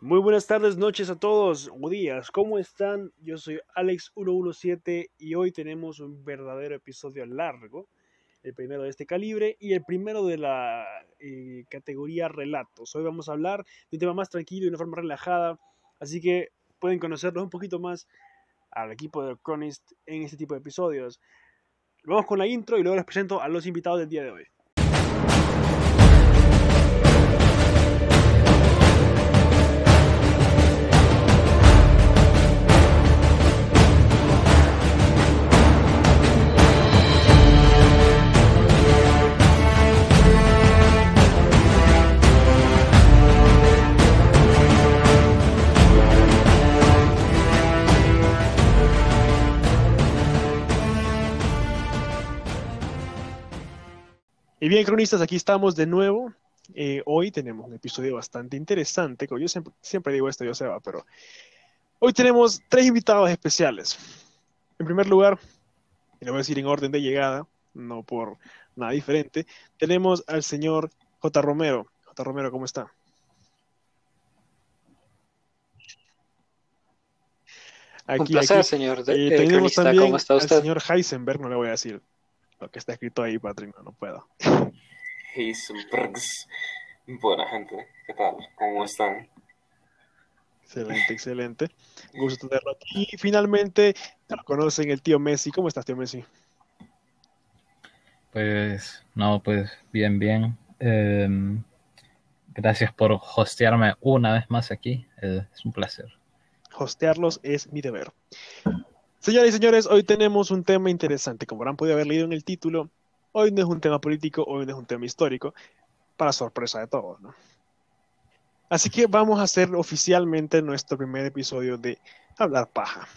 Muy buenas tardes, noches a todos, o días, ¿cómo están? Yo soy Alex117 y hoy tenemos un verdadero episodio largo, el primero de este calibre y el primero de la eh, categoría relatos. Hoy vamos a hablar de un tema más tranquilo y de una forma relajada, así que pueden conocerlos un poquito más al equipo de Chronist en este tipo de episodios. Vamos con la intro y luego les presento a los invitados del día de hoy. Y bien, cronistas, aquí estamos de nuevo. Eh, hoy tenemos un episodio bastante interesante. Como yo siempre, siempre digo esto, yo sé, pero hoy tenemos tres invitados especiales. En primer lugar, y lo voy a decir en orden de llegada, no por nada diferente, tenemos al señor J. Romero. J. Romero, ¿cómo está? Aquí, Un placer, señor. Eh, tenemos también al señor Heisenberg, no le voy a decir lo que está escrito ahí, Patrick, no, puedo. Heisenbergs. Buena gente, ¿qué tal? ¿Cómo están? Excelente, excelente. Gusto tenerlo aquí. Y finalmente, lo conocen el tío Messi. ¿Cómo estás, tío Messi? Pues, no, pues bien, bien. Em, gracias por hostearme una vez más aquí. Eh, es un placer. Hostearlos es mi deber. Señoras y señores, hoy tenemos un tema interesante. Como habrán podido haber leído en el título, hoy no es un tema político, hoy no es un tema histórico, para sorpresa de todos, ¿no? Así que vamos a hacer oficialmente nuestro primer episodio de Hablar Paja.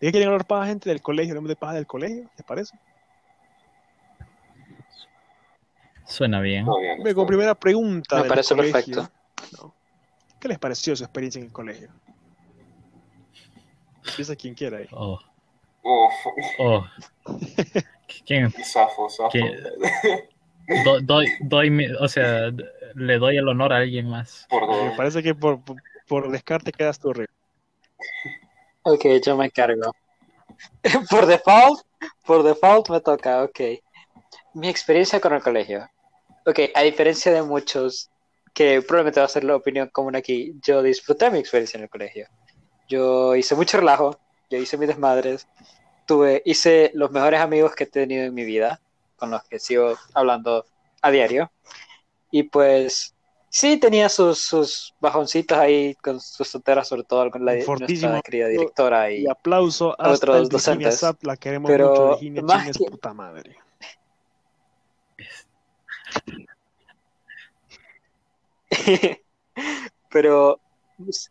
¿De qué quieren hablar paja, gente? ¿Del colegio? ¿Hablamos de paja del colegio? ¿Les parece? Suena bien. Como primera pregunta. Me parece perfecto. ¿Qué les pareció su experiencia en el colegio? Empieza quien quiera ahí. Oh. Oh. ¿Quién? Safo, safo. doy, doy, o sea, le doy el honor a alguien más. Me parece que por, por, descarte quedas tú, Rick. Ok, yo me encargo. por default, por default me toca, ok. Mi experiencia con el colegio. Ok, a diferencia de muchos que probablemente va a ser la opinión común aquí, yo disfruté mi experiencia en el colegio. Yo hice mucho relajo, yo hice mis desmadres, tuve, hice los mejores amigos que he tenido en mi vida, con los que sigo hablando a diario. Y pues sí tenía sus, sus bajoncitos ahí con sus tonteras, sobre todo con la nuestra querida directora y, aplauso a otros docentes. la queremos Pero mucho, Virginia más que... puta madre. Pero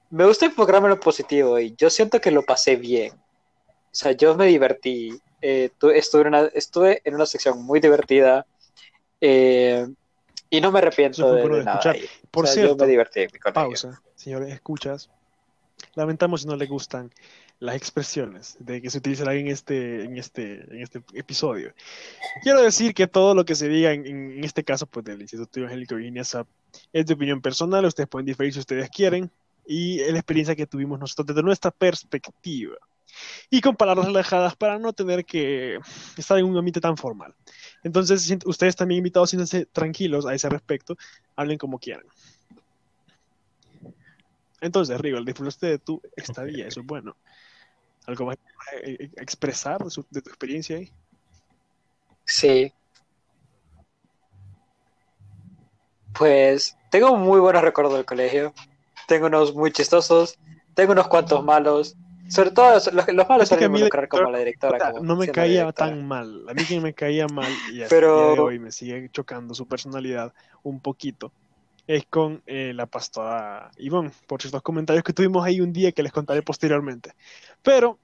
me gusta enfocarme en lo positivo y yo siento que lo pasé bien. O sea, yo me divertí. Eh, estuve, en una, estuve en una sección muy divertida eh, y no me arrepiento de, nada. Por cierto, yo me divertí pausa, señores, escuchas. Lamentamos si no le gustan las expresiones de que se utilizarán en este, en este, en este episodio. Quiero decir que todo lo que se diga en, este caso, pues del Instituto Evangélico Virginia es de opinión personal, ustedes pueden diferir si ustedes quieren, y la experiencia que tuvimos nosotros desde nuestra perspectiva. Y con palabras relajadas para no tener que estar en un ambiente tan formal. Entonces, ustedes también invitados, siéntense tranquilos a ese respecto, hablen como quieran. Entonces, Rival, disfrutaste de tu estadía, eso es bueno. ¿Algo más eh, eh, expresar de, de tu experiencia ahí? Sí. Pues tengo muy buenos recuerdos del colegio tengo unos muy chistosos, tengo unos cuantos malos. Sobre todo los, los malos son involucrar como la directora. no me caía tan mal. A mí quien me caía mal y hasta Pero... día de hoy me sigue chocando su personalidad un poquito es con eh, la pastora Ivonne, por ciertos comentarios que tuvimos ahí un día que les contaré posteriormente. Pero,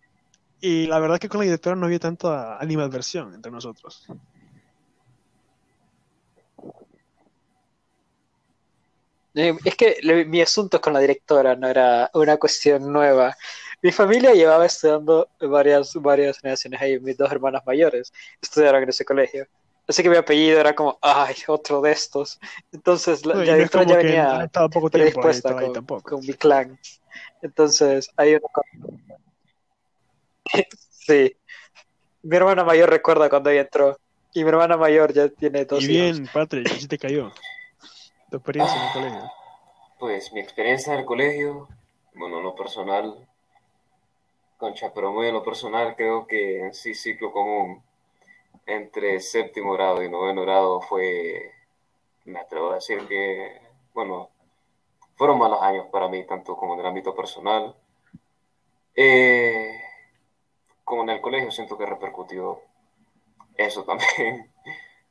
y la verdad que con la directora no había tanta animadversión entre nosotros. Es que mi asunto con la directora no era una cuestión nueva. Mi familia llevaba estudiando varias, varias generaciones ahí, mis dos hermanas mayores estudiaron en ese colegio. Así que mi apellido era como, ay, otro de estos. Entonces la, No, la directora ya venía poco predispuesta ahí con, tampoco. con mi clan. Entonces, hay una cosa. Sí. Mi hermana mayor recuerda cuando ella entró. Y mi hermana mayor ya tiene dos Y hijos. bien, Patrick, ¿sí te cayó? Tu experiencia en el colegio. Pues mi experiencia en el colegio, bueno, en lo personal, concha, pero muy en lo personal, creo que en sí ciclo común entre séptimo grado y noveno grado fue, me atrevo a decir que, bueno, fueron malos años para mí, tanto como en el ámbito personal. Eh, como en el colegio siento que repercutió eso también.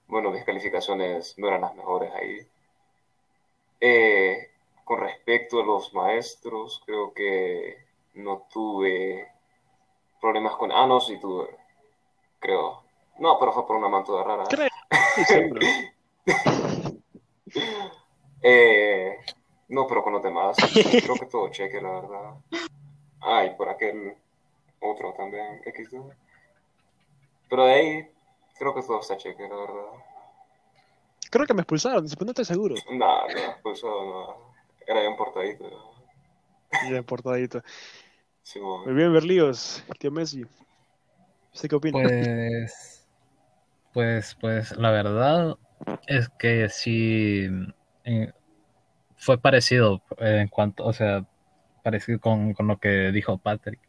Bueno, mis calificaciones no eran las mejores ahí. Eh, con respecto a los maestros, creo que no tuve problemas con... Ah, no, sí tuve, creo. No, pero fue por una mantuda rara. Creo, sí, seguro. Eh, no, pero con los demás, creo que todo cheque, la verdad. Ah, y por aquel otro también. Pero de ahí, creo que todo está cheque, la verdad. Creo que me expulsaron, después no estoy seguro. Nada, no, pues eso no. Era bien portadito. Ya, portadito. Simón. Muy bien, Berlíos, tío Messi. ¿Usted qué opina? Pues, pues, pues, la verdad es que sí eh, fue parecido en cuanto, o sea, parecido con, con lo que dijo Patrick,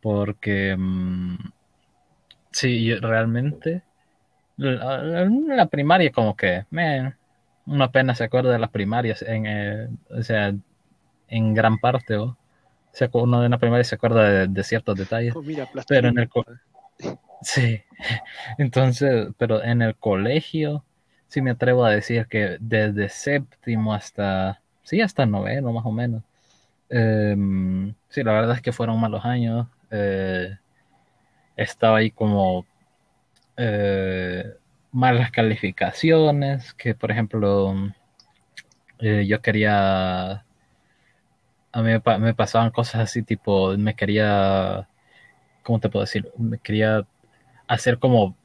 porque mm, sí, yo realmente la, la- primaria como que, man, uno apenas se acuerda de las primarias, en, eh, o sea, en gran parte, ¿o? O sea, uno de una primaria se acuerda de, de ciertos detalles. Oh, mira, Pero en el Sí, entonces, pero en el colegio sí me atrevo a decir que desde séptimo hasta, sí, hasta noveno más o menos. Em, sí, la verdad es que fueron malos años. eh, estaba ahí como eh, malas calificaciones, que por ejemplo eh, yo quería, a mí me, pa- me pasaban cosas así tipo, me quería ¿cómo te puedo decir? Me quería hacer como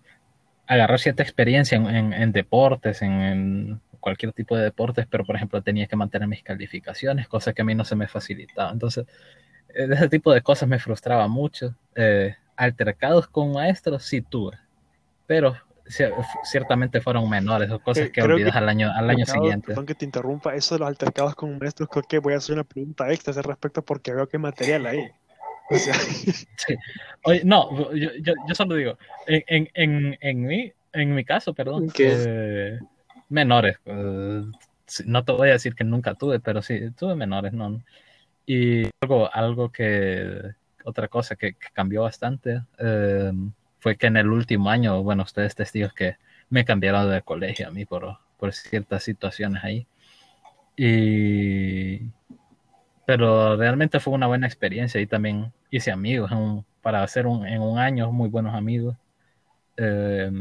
agarrar cierta experiencia en, en- deportes, en, cualquier tipo de deportes, pero por ejemplo tenía que mantener mis calificaciones, cosa que a mí no se me facilitaba. Entonces, ese tipo de cosas me frustraba mucho. Eh, altercados con maestros sí tuve, pero cier- ciertamente fueron menores o cosas Eh, que creo olvidas que- al año, al año siguiente. Perdón que te interrumpa, eso de los altercados con maestros, creo que voy a hacer una pregunta extra al respecto porque veo que hay material ahí. O sea, Oye, no, yo, yo, yo solo digo, en, en, en, en mi, en mi caso, perdón, ¿Qué? eh, menores. eh, sí, no te voy a decir que nunca tuve, pero sí, tuve menores, ¿no? Y algo, algo que, otra cosa que, que cambió bastante eh, fue que en el último año, bueno, ustedes testigos que me cambiaron de colegio a mí por, por ciertas situaciones ahí. Y pero realmente fue una buena experiencia y también hice amigos un- para hacer un, en un año muy buenos amigos. Eh,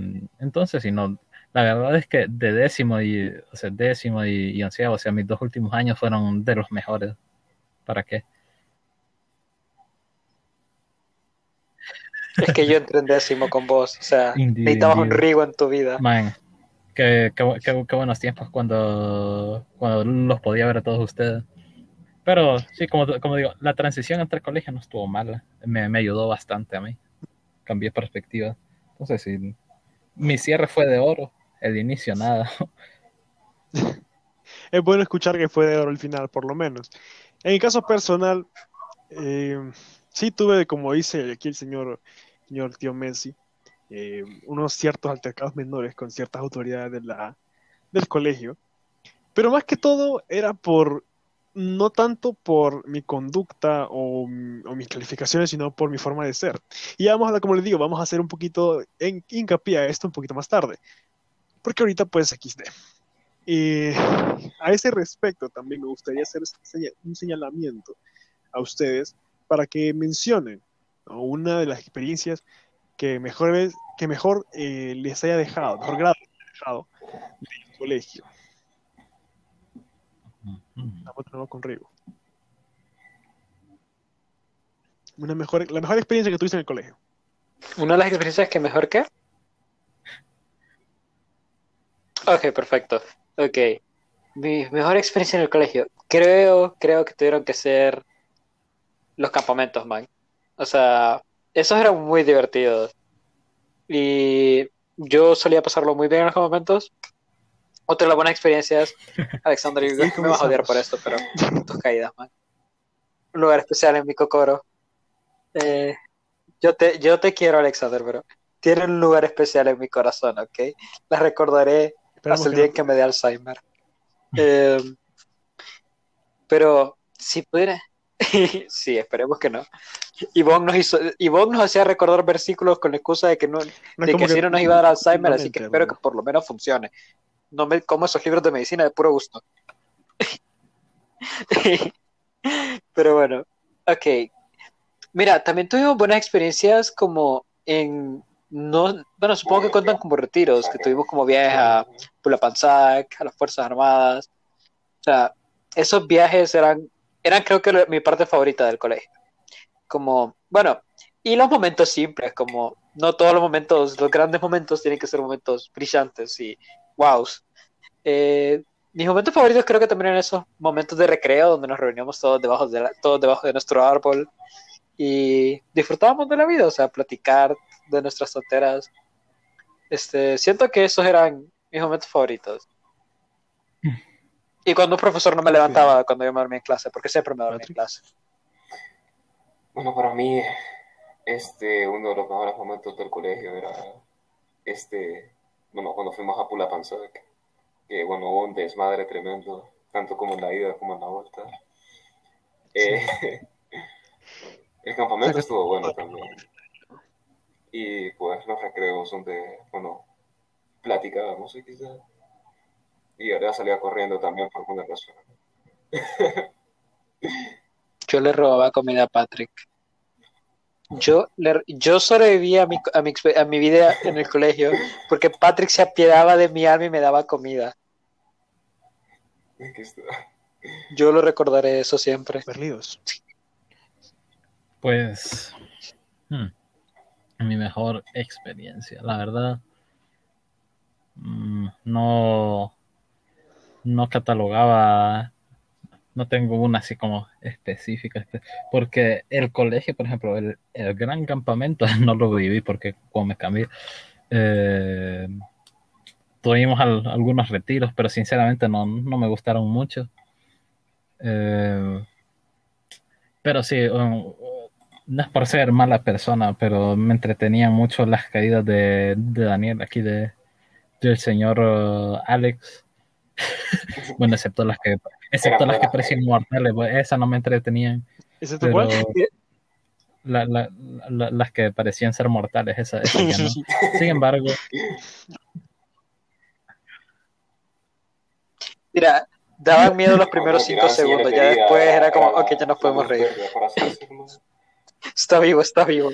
entonces, si no, la verdad es que de décimo y, o sea, décimo y, y onceavo, o sea, mis dos últimos años fueron de los mejores. ¿Para qué? Es que yo entré en décimo con vos. O sea, Indeed, necesitabas un. Rigo en tu vida. Man, qué, qué qué- qué buenos tiempos cuando, cuando los podía ver a todos ustedes. Pero sí, como, como digo, la transición entre colegios no estuvo mala. Me, me ayudó bastante a mí. Cambié perspectiva. Entonces, sí, mi cierre fue de oro. El inicio, nada. es bueno escuchar que fue de oro el final, por lo menos. En mi caso personal, eh, sí tuve, como dice aquí el señor, señor tío Messi, eh, unos ciertos altercados menores con ciertas autoridades de la, del colegio. Pero más que todo era por, no tanto por mi conducta o, o mis calificaciones, sino por mi forma de ser. Y ya vamos a, como les digo, vamos a hacer un poquito en, hincapié a esto un poquito más tarde. Porque ahorita pues XD. Y a ese respecto también me gustaría hacer un señalamiento a ustedes para que mencionen ¿no? una de las experiencias que mejor, es- que mejor eh, les haya dejado, mejor grado les haya dejado del colegio. Nuevo con Rigo. Una mejor, la mejor experiencia que tuviste en el colegio. Una de las experiencias que mejor que. Ok, perfecto. Ok. Mi mejor experiencia en el colegio. Creo, creo que tuvieron que ser los campamentos, man. O sea, esos eran muy divertidos. Y yo solía pasarlo muy bien en los campamentos. Otra de las buenas experiencias, Alexander, Sí, me vas a odiar por esto, pero tus caídas, man. Un lugar especial en mi cocoro. Eh, yo, te, yo te quiero, Alexander, pero tiene un lugar especial en mi corazón, ¿ok? La recordaré hasta el día en que me dé Alzheimer. Eh, pero si pudiera. sí, esperemos que no. Ivonne nos, hizo, Ivonne nos hacía recordar versículos con la excusa de que, no, No, de que si no nos iba a dar Alzheimer, así que espero que por lo menos funcione. No me como esos libros de medicina de puro gusto. Pero bueno, ok. Mira, también tuvimos buenas experiencias como en. No, bueno, supongo que cuentan como retiros, que tuvimos como viajes a Pulapanzac, a las Fuerzas Armadas. O sea, esos viajes eran, eran creo que lo- mi parte favorita del colegio. Como, bueno, y los momentos simples, como no todos los momentos, los grandes momentos tienen que ser momentos brillantes y wows. Eh, mis momentos favoritos creo que también eran esos momentos de recreo donde nos reuníamos todos debajo de, la- todos debajo de nuestro árbol y disfrutábamos de la vida, o sea, platicar de nuestras tonteras. Este, siento que esos eran mis momentos favoritos. Y cuando un profesor no me levantaba cuando yo me dormía en clase, porque siempre me dormía en clase. Bueno, para mí, este, uno de los mejores momentos del colegio era, este, bueno, cuando fuimos a Pulapanzac, que, bueno, hubo un desmadre tremendo, tanto como en la ida como en la vuelta. Eh, el campamento estuvo bueno también. Y, pues, los recreos donde, bueno, platicábamos y quizás, y ahora salía corriendo también por alguna razón. Yo le robaba comida a Patrick. Yo, le, yo sobreviví a mi, a, mi, expe- a mi vida en el colegio porque Patrick se apiadaba de mi alma y me daba comida. Yo lo recordaré eso siempre. Perdidos. Pues hmm, mi mejor experiencia, la verdad, mm, no, no catalogaba, no tengo una así como específica, espe- porque el colegio, por ejemplo, el, el gran campamento no lo viví porque cuando me cambié, eh, tuvimos al- algunos retiros, pero sinceramente no, no me gustaron mucho. Eh, pero sí, um, no es por ser mala persona, pero me entretenían mucho las caídas de, de Daniel, aquí de, del señor uh, Alex. bueno, excepto las que excepto las que parecían mortales, pues, esas no me entretenían. ¿Excepto Pero cuál? la- la- la- las que parecían ser mortales, esas, esas ya no. Sin embargo, Mira, daban miedo los primeros Cuando cinco tiraban señales segundos, de ya después era como, ok, ya nos podemos reír. Está vivo, está vivo.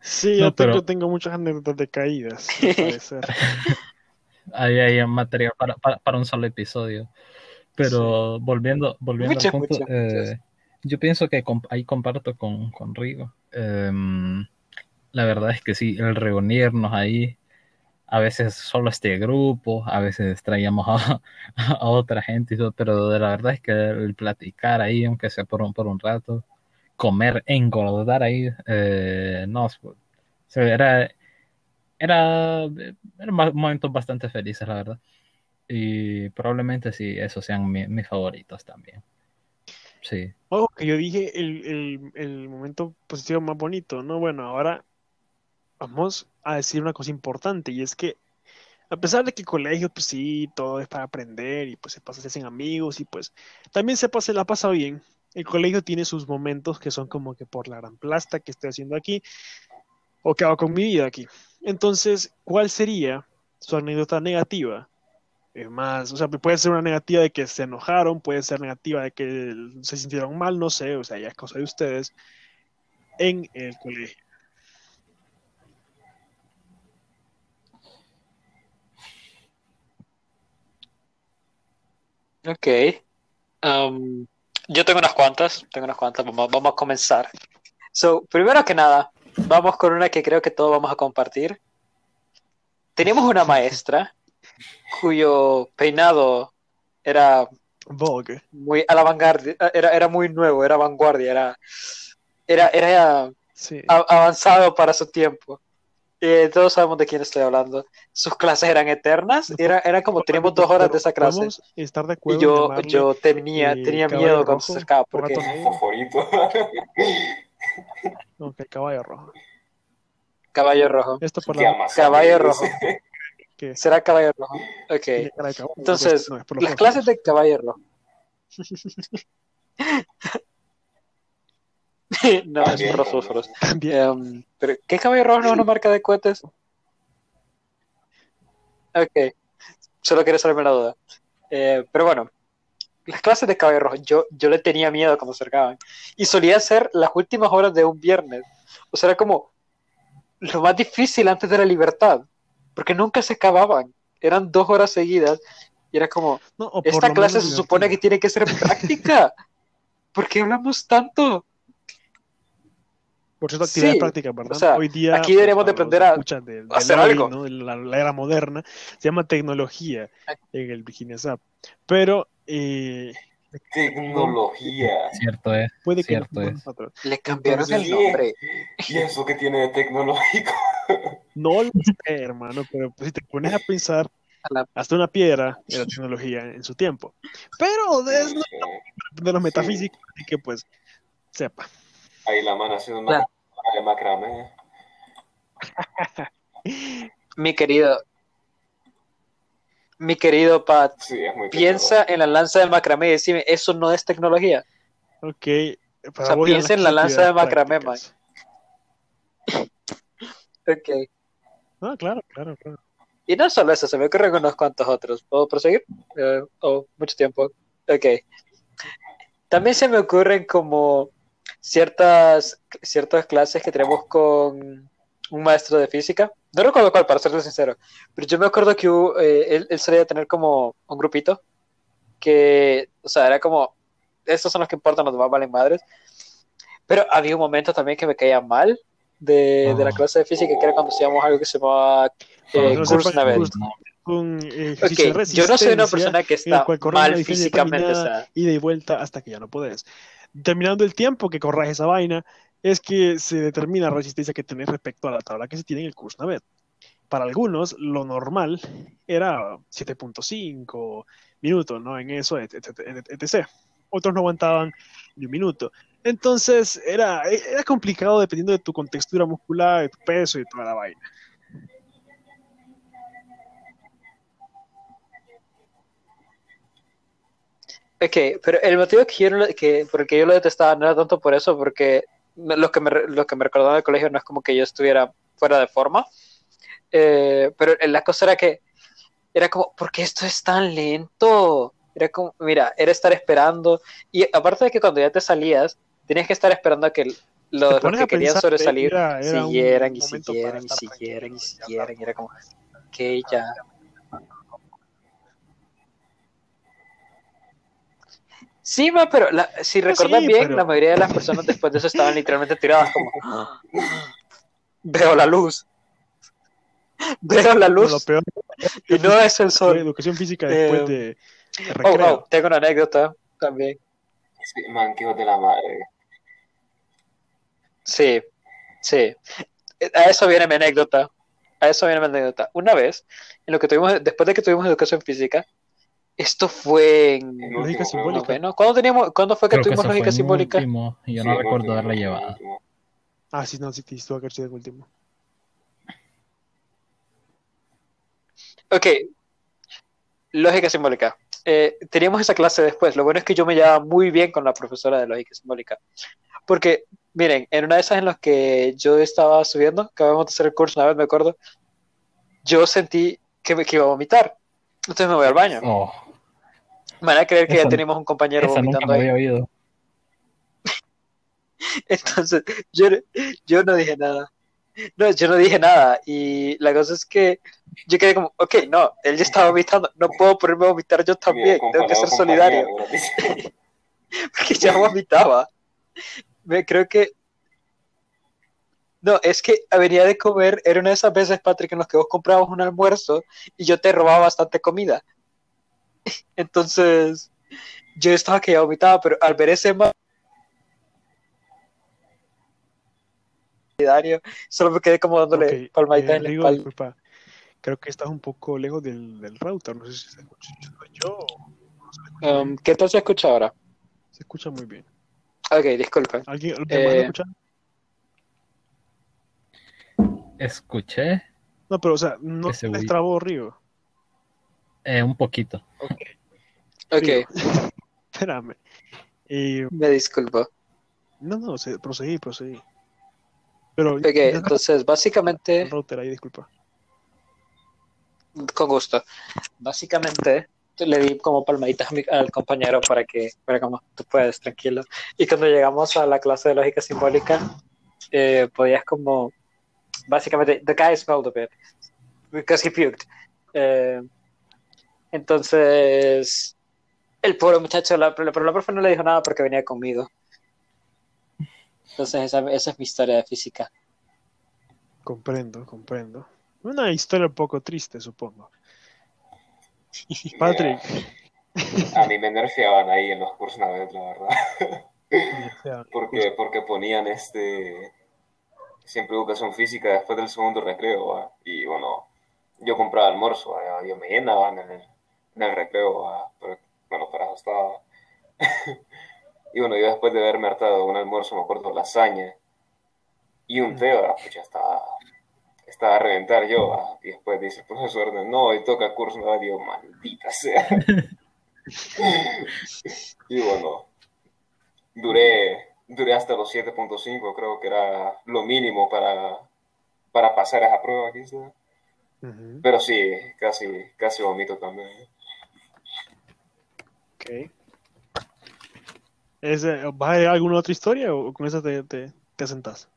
Sí, No, yo pero- tengo muchas anécdotas de caídas, al parecer. Ahí hay material para, para, para un solo episodio. Pero volviendo, volviendo Muchas, al punto, muchas, eh, yo pienso que comp- ahí comparto con, con Rigo. Em, la verdad es que sí, el reunirnos ahí, a veces solo este grupo, a veces traíamos a, a otra gente y todo, pero de la verdad es que el platicar ahí, aunque sea por un, por un rato, comer, engordar ahí, eh, no, era, era, eran momentos bastante felices, la verdad. Y probablemente sí, esos sean mi- mis favoritos también. Sí. Ojo, que yo dije el, el, el momento positivo más bonito, ¿no? Bueno, ahora vamos a decir una cosa importante y es que a pesar de que el colegio, pues sí, todo es para aprender y pues se pasa, se hacen amigos y pues también se pasa, la pasa bien. El colegio tiene sus momentos que son como que por la gran plasta que estoy haciendo aquí o que hago con mi vida aquí. Entonces, ¿cuál sería su anécdota negativa? Es más, o sea, puede ser una negativa de que se enojaron, puede ser negativa de que se sintieron mal, no sé, o sea, ya es cosa de ustedes en el colegio. Ok. Um, yo tengo unas cuantas, tengo unas cuantas, vamos, vamos a comenzar. So, primero que nada, vamos con una que creo que todos vamos a compartir. Teníamos una maestra cuyo peinado era Vogue. muy a la vanguardia, era, era muy nuevo, era vanguardia, era, era, era Sí. a- avanzado para su tiempo. Eh, todos sabemos de quién estoy hablando. Sus clases eran eternas, era, era como teníamos dos horas de esa clase. Podemos estar de Y yo, yo tenía, tenía miedo cuando se acercaba, porque. Ok, caballo rojo. caballo rojo. Esto por la Caballo rojo. será caballo rojo. Ok. caballo, Entonces, no, las clases de caballo rojo. no, es fósforos. También. Em, pero, ¿Qué caballo rojo no es una marca de cohetes? Ok, solo quería saberme la duda. Eh, pero bueno, las clases de caballo rojo, yo, yo le tenía miedo cuando se acercaban. Y solía ser las últimas horas de un viernes. O sea, era como lo más difícil antes de la libertad, porque nunca se acababan. Eran dos horas seguidas y era como, No, esta clase se supone que tiene que ser práctica. ¿Por qué hablamos tanto? Por cierto, actividades Sí, prácticas, ¿verdad? o sea, Hoy día, aquí deberíamos de los aprender a de- de hacer algo. ¿no? La, la era moderna, se llama tecnología en el Virginia Zap. Pero eh, Tecnología. Cierto es. puede que Cierto es. nosotros. Le cambiaron el nombre. ¿Y eso que tiene de tecnológico? No lo sé, hermano, pero pues, si te pones a pensar, A la- hasta una piedra era tecnología en su tiempo. Pero es no de los metafísicos, así que pues sepa. Ahí la mano haciendo una Claro. de macramé. Mi querido, mi querido Pat, Sí, piensa en la lanza de macramé y decime, eso no es tecnología. Ok. O sea, piensa en la lanza de macramé, man. Ok. Ah, claro, claro, claro. Y no solo eso, se me ocurren unos cuantos otros. ¿Puedo proseguir? Eh, oh, mucho tiempo. Ok. También se me ocurren como ciertas, ciertas clases que tenemos con un maestro de física. No recuerdo cuál, para serles sincero. Pero yo me acuerdo que hubo, eh, él, él solía tener como un grupito que, o sea, era como, estos son los que importan, los demás valen madres. Pero había un momento también que me caía mal de, de la Oh. clase de física, que era cuando hacíamos algo que se llamaba eh, No, no eh, ejercicio de Ok, yo no soy una persona que está mal físicamente, ida y vuelta hasta que ya no puedes. Terminando el tiempo que corras esa vaina, es que se determina la resistencia que tenés respecto a la tabla que se tiene en el curso Navet. Para algunos, lo normal era 7.5 minutos, ¿no? En eso, et- et- et- etc. Otros no aguantaban ni un minuto. Entonces, era, era complicado dependiendo de tu contextura muscular, de tu peso y toda la vaina. Ok, pero el motivo que yo que, por el que yo lo detestaba no era tanto por eso, porque me- lo que me, re- lo que me recordaba del colegio no es como que yo estuviera fuera de forma, eh, pero la cosa era que era como, ¿por qué esto es tan lento? Era como, mira, era estar esperando, y aparte de que cuando ya te salías, tenías que estar esperando a que los, los que querían pensar, sobresalir era- era siguieran y siguieran y siguieran y siguieran, y era como, ok, ya. Sí, ma, pero la- si recuerdas sí, bien, pero- la mayoría de las personas después de eso estaban literalmente tiradas como, veo la luz, veo la lo luz peor y no es el sol. educación física después Eh, de, de Oh, recreo. oh, tengo una anécdota también. Sí, man, qué hijo de la madre. Sí, sí. A eso viene mi anécdota. A eso viene mi anécdota. Una vez, en lo que tuvimos, después de que tuvimos educación física, esto fue en Lógica simbólica. noveno. ¿Cuándo teníamos, ¿cuándo fue que Creo que tuvimos lógica simbólica? último y yo Sí, no recuerdo haberla llevado. Ah, sí, no, sí, que haber sido el último. Ok. Lógica simbólica. Eh, teníamos esa clase después. Lo bueno es que yo me llevaba muy bien con la profesora de lógica simbólica. Porque, miren, en una de esas en las que yo estaba subiendo, acabamos de hacer el curso una vez, me acuerdo, yo sentí que me que iba a vomitar. Entonces me voy al baño. Oh, Me van a creer que Esa- ya teníamos un compañero nunca vomitando me ahí. había oído. Entonces, yo, yo no dije nada. No, yo no dije nada. Y la cosa es que yo quedé como, ok, no, él ya estaba vomitando, no puedo ponerme a vomitar yo también, tengo que ser solidario, porque ya vomitaba. Me creo que... No, es que venía de comer, era una de esas veces, Patrick, en las que vos comprabas un almuerzo y yo te robaba bastante comida. Entonces, yo estaba que ya vomitaba, pero al ver ese ma- solidario, solo me quedé como dándole Ok, palmaditas eh, en la espalda. disculpa. Creo que estás un poco lejos del, del router. No sé si se escucha yo o no se escucha. Um, ¿Qué tal se escucha ahora? Se escucha muy bien. Ok, disculpen. ¿Alguien ¿alguien más lo Eh, escucha? Escuché No, pero o sea, no Wii. trabó Rigo. Eh, un poquito. Ok, Rigo. Espérame. Eh, me disculpo. no, no, se- proseguí, proseguí. Pero Ok, entonces básicamente, router ahí, disculpa. con gusto. Básicamente le di como palmaditas al compañero para que, para como tú puedes, tranquilo. Y cuando llegamos a la clase de lógica simbólica, eh, podías como, básicamente, the guy smelled a bit because he puked. Eh, entonces, el pobre muchacho, la, pero la profe no le dijo nada porque venía conmigo. Entonces, esa, esa es mi historia de física. Comprendo, comprendo. Una historia un poco triste, supongo. Patrick. A mí me nerfeaban ahí en los cursos naves, la verdad. Porque, porque ponían este siempre educación física después del segundo recreo, ¿va? y bueno, yo compraba almuerzo, ¿va? yo me llenaba en el, en el recreo, ¿va? pero bueno, para eso estaba. y bueno, yo después de haberme hartado un almuerzo, me acuerdo, lasaña y un té, ¿va? pues ya estaba, estaba a reventar yo, ¿va? y después dice el profesor, no, y toca curso, ¿va? digo, maldita sea. y bueno, duré, duré hasta los 7.5, creo que era lo mínimo para, para pasar esa prueba aquí. ¿sí? ujú, Pero sí, casi, casi vomito también. Ok. ¿Es, ¿Vas a ir a alguna otra historia o con esa te, te, te asentás?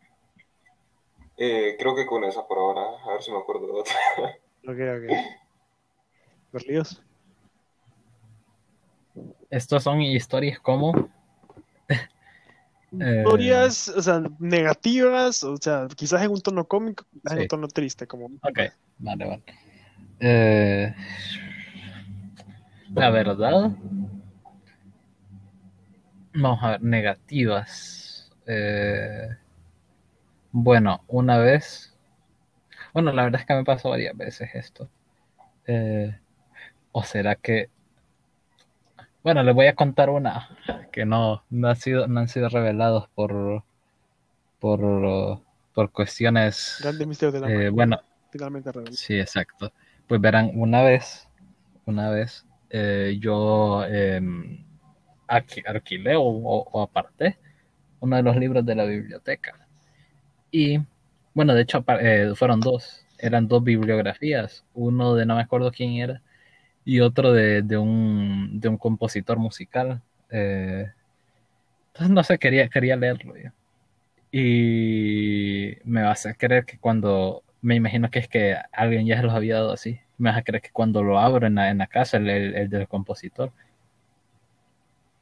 Eh, creo que con esa por ahora, a ver si me acuerdo de otra. Ok, ok. Berlíos. Estos son historias como... eh, Historias, o sea, negativas, o sea, quizás en un tono cómico, quizás en un tono triste, como... Ok, vale, vale. Eh, la verdad, vamos a ver, negativas. Eh, bueno, una vez, bueno, la verdad es que me pasó varias veces esto. Eh, o será que, bueno, les voy a contar una que no, no ha sido, no han sido revelados por, por, por cuestiones, Grandes misterios de la eh, bueno, finalmente revelado. Sí, exacto. Pues verán, una vez, una vez, eh, yo alqui- alquilé o, o- aparté uno de los libros de la biblioteca. Y, bueno, de hecho, eh, fueron dos. Eran dos bibliografías. Uno de no me acuerdo quién era y otro de, de un, de un compositor musical. Eh, entonces, no sé, quería, quería leerlo. Y me vas a creer que cuando, me imagino que es que alguien ya se los había dado así, me vas a creer que cuando lo abro en la, en la casa, el- el del compositor,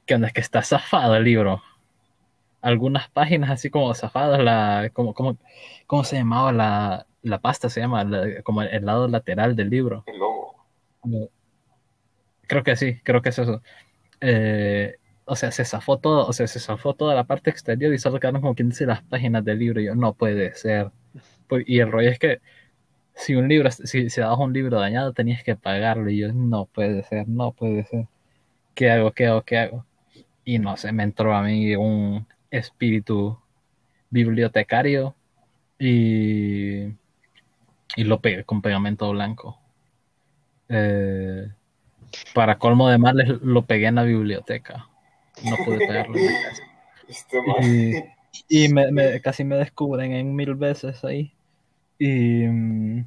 que onda es que está zafado el libro. Algunas páginas así como zafadas, la, como, como, ¿cómo se llamaba la, la pasta? Se llama la- como el, el lado lateral del libro. El. Como- Creo que sí, creo que es eso. Eh, o sea, se zafó todo, o sea, se zafó toda la parte exterior y solo quedaron como quien dice las páginas del libro. Y yo, no puede ser. Pues, y el rollo es que si un libro, si, si dabas un libro dañado, tenías que pagarlo. Y yo, no puede ser, no puede ser. ¿Qué hago? ¿Qué hago? ¿Qué hago? Y no sé, me entró a mí un espíritu bibliotecario y, y lo pegué con pegamento blanco. Eh, para colmo de males, lo pegué en la biblioteca. No pude pegarlo en la casa. Este y me, me- casi me descubren en mil veces ahí. Y. mm,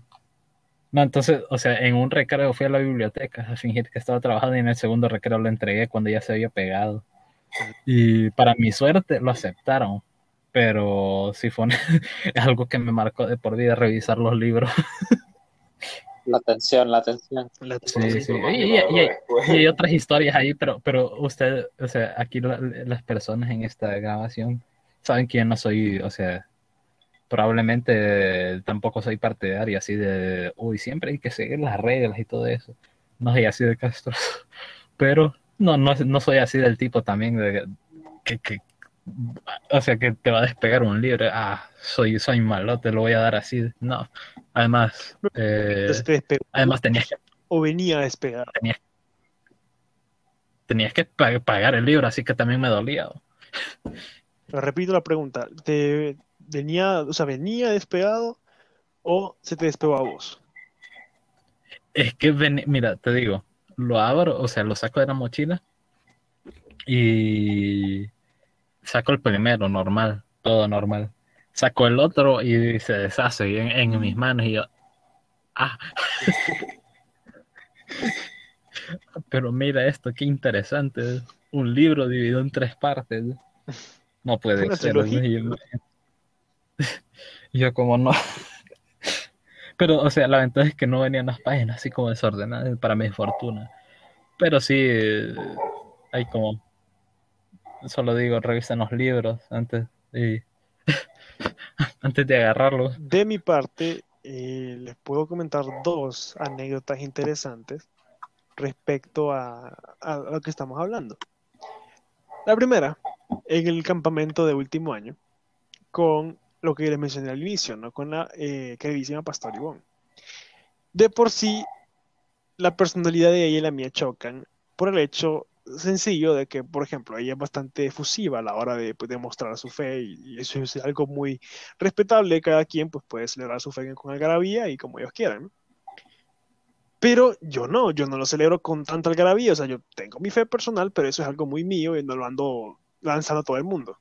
No, entonces, o sea, en un recreo fui a la biblioteca a fingir que estaba trabajando y en el segundo recreo lo entregué cuando ya se había pegado. Y para mi suerte lo aceptaron. Pero sí fue algo que me marcó de por vida revisar los libros. La atención, la atención. La- Sí, sí. Man, Y, y- y- y hay otras historias ahí, pero, pero usted, o sea, aquí la- las personas en esta grabación saben que yo no soy, o sea, probablemente tampoco soy partidario así de, uy, siempre hay que seguir las reglas y todo eso. No soy así de Castro, pero no, no, no soy así del tipo también de que, que, o sea, que te va a despegar un libro, ah, soy, soy malo, te lo voy a dar así. No, además, eh, te además tenías que, O venía a despegar. tenías, tenías que pa- pagar el libro, así que también me dolía. Repito la pregunta. ¿Te venía, o sea, venía despegado o se te despegó a vos? Es que, ven- mira, te digo, lo abro, o sea, lo saco de la mochila y saco el primero, normal, todo normal. Saco el otro y se deshace en, en mis manos y yo, ah. Pero mira esto, qué interesante. Un libro dividido en tres partes. No puede ser. yo, yo como no. Pero, o sea, la ventaja es que no venían las páginas así como desordenadas para mi fortuna. Pero sí, eh, hay como, solo digo, revisen los libros antes y antes de agarrarlos. De mi parte, eh, les puedo comentar dos anécdotas interesantes respecto a, a lo que estamos hablando. La primera, en el campamento de último año, con lo que les mencioné al inicio, ¿no? Con la eh, queridísima Pastor Ivonne. De por sí, la personalidad de ella y la mía chocan por el hecho sencillo de que, por ejemplo, ella es bastante efusiva a la hora de, pues, de mostrar su fe y, y eso es algo muy respetable. Cada quien pues, puede celebrar su fe con algarabía y como ellos quieran. Pero yo no, yo no lo celebro con tanta algarabía. O sea, yo tengo mi fe personal, pero eso es algo muy mío y no lo ando lanzando a todo el mundo.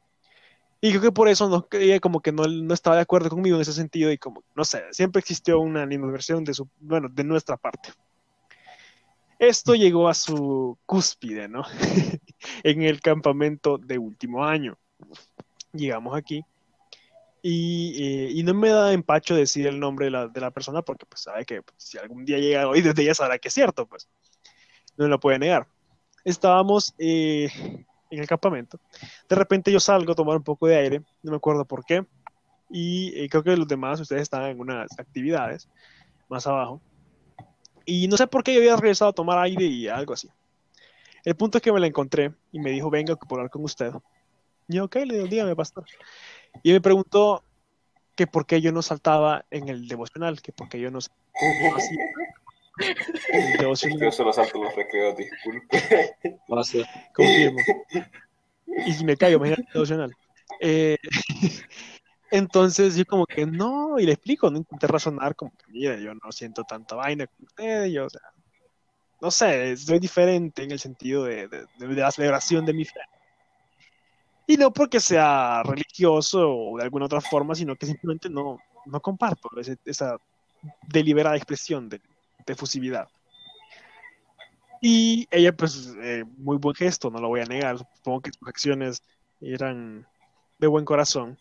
Y creo que por eso no, ella como que no, no estaba de acuerdo conmigo en ese sentido y como, no sé, siempre existió una animadversión de su, bueno, de nuestra parte. Esto llegó a su cúspide, ¿no? en el campamento de último año. Llegamos aquí y, eh, y no me da empacho decir el nombre de la, de la persona porque pues sabe que pues, si algún día llega hoy desde ella sabrá que es cierto, pues no lo puede negar. Estábamos eh, en el campamento. De repente yo salgo a tomar un poco de aire, no me acuerdo por qué, y eh, creo que los demás, ustedes estaban en unas actividades más abajo, y no sé por qué yo había regresado a tomar aire y algo así. El punto es que me la encontré y me dijo, venga, puedo hablar con usted. Yo, ok, le digo, dígame, pastor. Y me preguntó que por qué yo no saltaba en el devocional, que por qué yo no no hacía devocional. Yo solo salto los recreos, disculpe. No sé. Confirmo. Y si me caigo, imagínate devocional. Eh, entonces yo como que no, y le explico, no intenté razonar como que, mire, yo no siento tanta vaina como ustedes, yo, o sea, no sé, soy diferente en el sentido de, de- de la celebración de mi fe. Y no porque sea religioso o de alguna otra forma, sino que simplemente no, no comparto ese- esa deliberada expresión de, de efusividad. Y ella, pues, eh, muy buen gesto, no lo voy a negar. Supongo que sus acciones eran de buen corazón.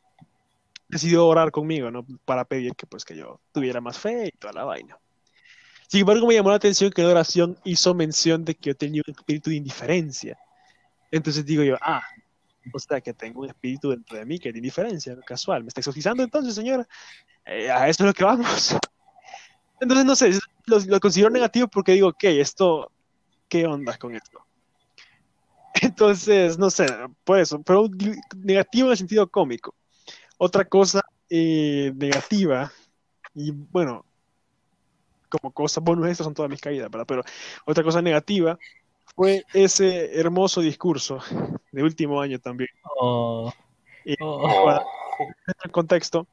Decidió orar conmigo, ¿no? Para pedir que, pues, que yo tuviera más fe y toda la vaina. Sin embargo, me llamó la atención que la oración hizo mención de que yo tenía un espíritu de indiferencia. Entonces digo yo, ah, o sea, que tengo un espíritu dentro de mí que es de indiferencia, casual. ¿Me está exorcizando entonces, señora? Eh, a eso es lo que vamos. Entonces, no sé, lo, lo considero negativo porque digo, ok, esto, ¿qué onda con esto? Entonces, no sé, por eso, pero negativo en el sentido cómico. Otra cosa eh, negativa, y bueno, como cosa, bonus estas son todas mis caídas, ¿verdad? Pero otra cosa negativa fue ese hermoso discurso de último año también. Oh, Eh, oh. para el contexto,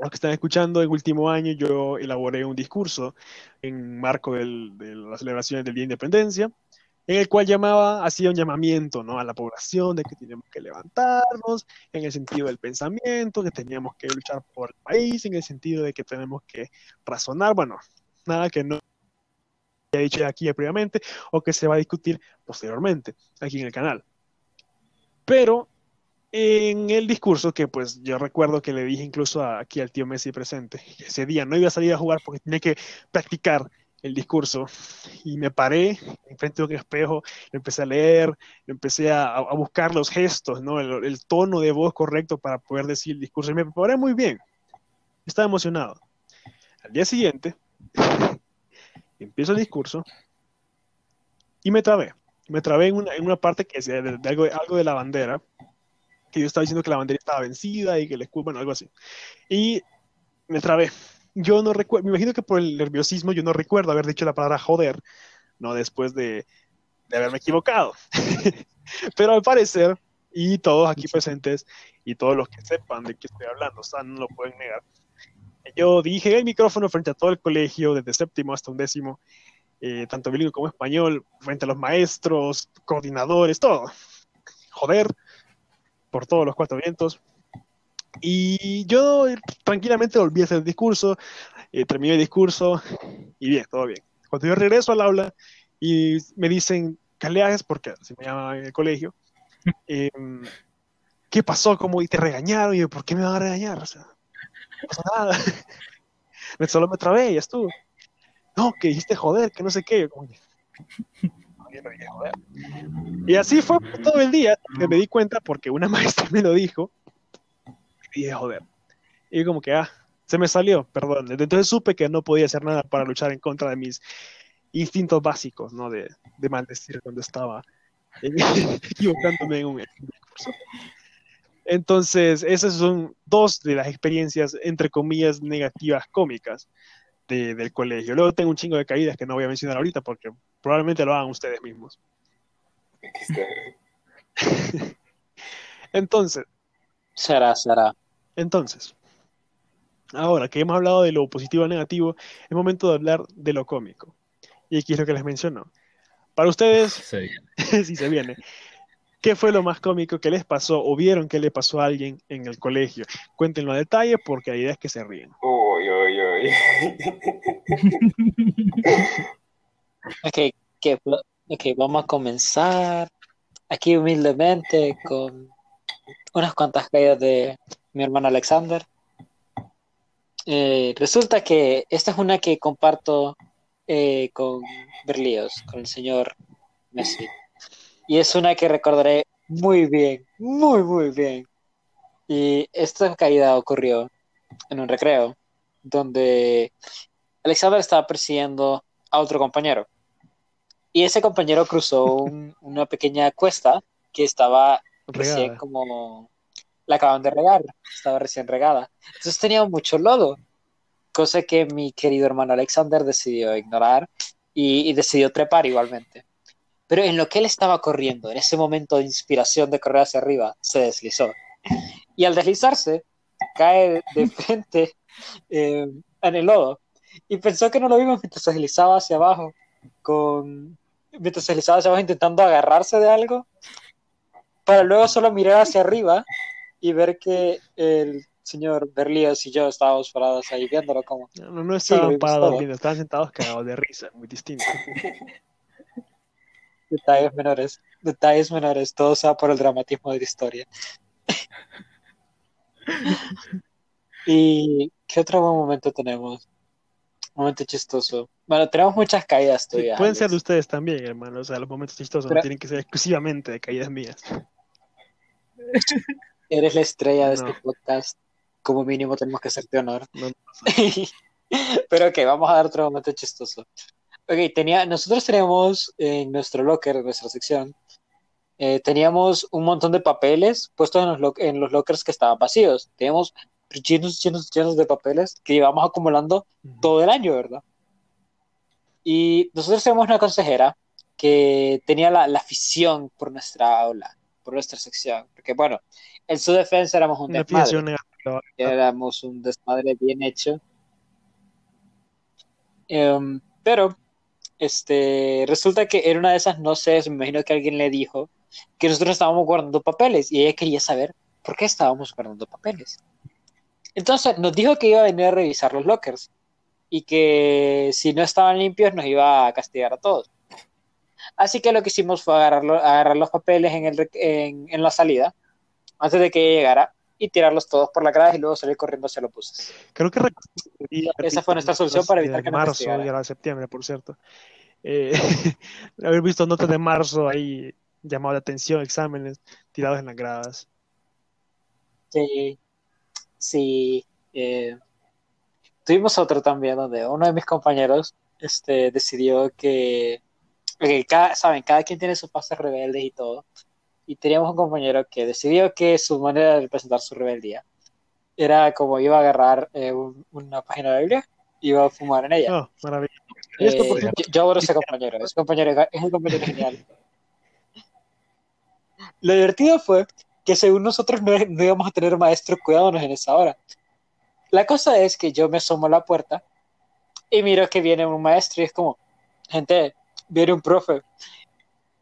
los que están escuchando, en último año yo elaboré un discurso en marco del- de las celebraciones del Día de Independencia, en el cual llamaba, hacía un llamamiento ¿no? a la población de que teníamos que levantarnos en el sentido del pensamiento, que teníamos que luchar por el país, en el sentido de que tenemos que razonar, bueno, nada que no haya dicho aquí previamente o que se va a discutir posteriormente aquí en el canal. Pero en el discurso que pues yo recuerdo que le dije incluso aquí al tío Messi presente, ese día no iba a salir a jugar porque tenía que practicar el discurso y me paré enfrente de un espejo, empecé a leer, empecé a, buscar los gestos, ¿no? El, tono de voz correcto para poder decir el discurso y me preparé muy bien. Estaba emocionado. Al día siguiente, empiezo el discurso y me trabé. Me trabé en una, en una parte que decía de, de algo de la bandera, que yo estaba diciendo que la bandera estaba vencida y que el escudo, bueno, algo así. Y me trabé. Yo no recuerdo, me imagino que por el nerviosismo yo no recuerdo haber dicho la palabra joder, no después de, de haberme equivocado. Pero al parecer, y todos aquí presentes, y todos los que sepan de qué estoy hablando, o sea, no lo pueden negar. Yo dije el micrófono frente a todo el colegio, desde séptimo hasta undécimo, eh, tanto bilingüe como español, frente a los maestros, coordinadores, todo. Joder, por todos los cuatro vientos. Y yo tranquilamente volví a hacer el discurso, eh, terminé el discurso y bien, todo bien. Cuando yo regreso al aula y me dicen, Caleajes, porque así me llaman en el colegio, eh, ¿qué pasó? ¿Cómo y te regañaron? Y yo, ¿por qué me van a regañar? O sea, no pasó nada. Solo me trabé y ya estuvo. No, que dijiste joder, que no sé qué. Yo, como, Y así fue todo el día que me di cuenta porque una maestra me lo dijo. Y dije, joder. Y como que, ah, se me salió, perdón. Entonces supe que no podía hacer nada para luchar en contra de mis instintos básicos, ¿no? De, de maldecir cuando estaba equivocándome en un discurso. Entonces, esas son dos de las experiencias, entre comillas, negativas cómicas de, del colegio. Luego tengo un chingo de caídas que no voy a mencionar ahorita porque probablemente lo hagan ustedes mismos. Entonces, Será, será. entonces, ahora que hemos hablado de lo positivo y negativo, es momento de hablar de lo cómico. Y aquí es lo que les menciono. Para ustedes, Sí. si se viene, ¿qué fue lo más cómico que les pasó o vieron que le pasó a alguien en el colegio? Cuéntenlo a detalle porque la idea es que se ríen. Uy, uy, uy. Ok, que- ok, vamos a comenzar aquí humildemente con unas cuantas caídas de mi hermano Alexander. Eh, resulta que esta es una que comparto eh, con Berlíos, con el señor Messi. Y es una que recordaré muy bien, muy, muy bien. Y esta caída ocurrió en un recreo, donde Alexander estaba persiguiendo a otro compañero. Y ese compañero cruzó un- una pequeña cuesta que estaba recién Regada. como la acaban de regar, estaba recién regada. Entonces tenía mucho lodo, cosa que mi querido hermano Alexander decidió ignorar y, y decidió trepar igualmente. Pero en lo que él estaba corriendo, en ese momento de inspiración de correr hacia arriba, se deslizó. Y al deslizarse, cae de frente eh, en el lodo. Y pensó que no lo vimos mientras se deslizaba hacia abajo, con... mientras se deslizaba hacia abajo intentando agarrarse de algo, para luego solo mirar hacia arriba y ver que el señor Berlíos y yo estábamos parados ahí viéndolo como... No, no estaban parados viendo, estaban sentados cagados de risa, muy distinto. Detalles menores, detalles menores, todo sea por el dramatismo de la historia. ¿Y qué otro buen momento tenemos? Momento chistoso. Bueno, tenemos muchas caídas Sí, tuyas. pueden ser de ustedes también, hermano. O sea, los momentos chistosos Pero- no tienen que ser exclusivamente de caídas mías. Eres la estrella de No. este podcast. Como mínimo tenemos que hacerte honor. No, Pero ok, vamos a dar otro momento chistoso. Ok, tenía, nosotros teníamos en nuestro locker, en nuestra sección, eh, teníamos un montón de papeles puestos en los, lo- en los lockers que estaban vacíos. Teníamos llenos, llenos, llenos de papeles que llevamos acumulando todo el año, ¿verdad? Y nosotros tenemos una consejera que tenía la, la afición por nuestra aula, por nuestra sección. Porque, bueno, en su defensa éramos un desmadre. negativa. Éramos un desmadre bien hecho. Em, pero, este, resulta que en una de esas, no sé, me imagino que alguien le dijo que nosotros estábamos guardando papeles y ella quería saber por qué estábamos guardando papeles. Entonces nos dijo que iba a venir a revisar los lockers y que si no estaban limpios nos iba a castigar a todos. Así que lo que hicimos fue agarrarlo- agarrar los papeles en, el, en, en la salida antes de que ella llegara y tirarlos todos por la grada y luego salir corriendo hacia los buses. Creo que Esa fue nuestra solución para evitar que nos marzo castigaran. y ahora de septiembre, por cierto. Eh, haber visto notas de marzo ahí llamado la atención, exámenes tirados en las gradas. Sí, sí. eh, tuvimos otro también donde uno de mis compañeros este, decidió que, que cada, saben, cada quien tiene sus fases rebeldes y todo. Y teníamos un compañero que decidió que su manera de representar su rebeldía era como iba a agarrar eh, un- una página de Biblia y iba a fumar en ella. Oh, maravilloso. Eh, yo, yo adoro ese compañero, ese compañero es un compañero genial. Lo divertido fue que según nosotros no, no íbamos a tener maestro cuidándonos en esa hora. La cosa es que yo me asomo a la puerta y miro que viene un maestro y es como, gente, viene un profe.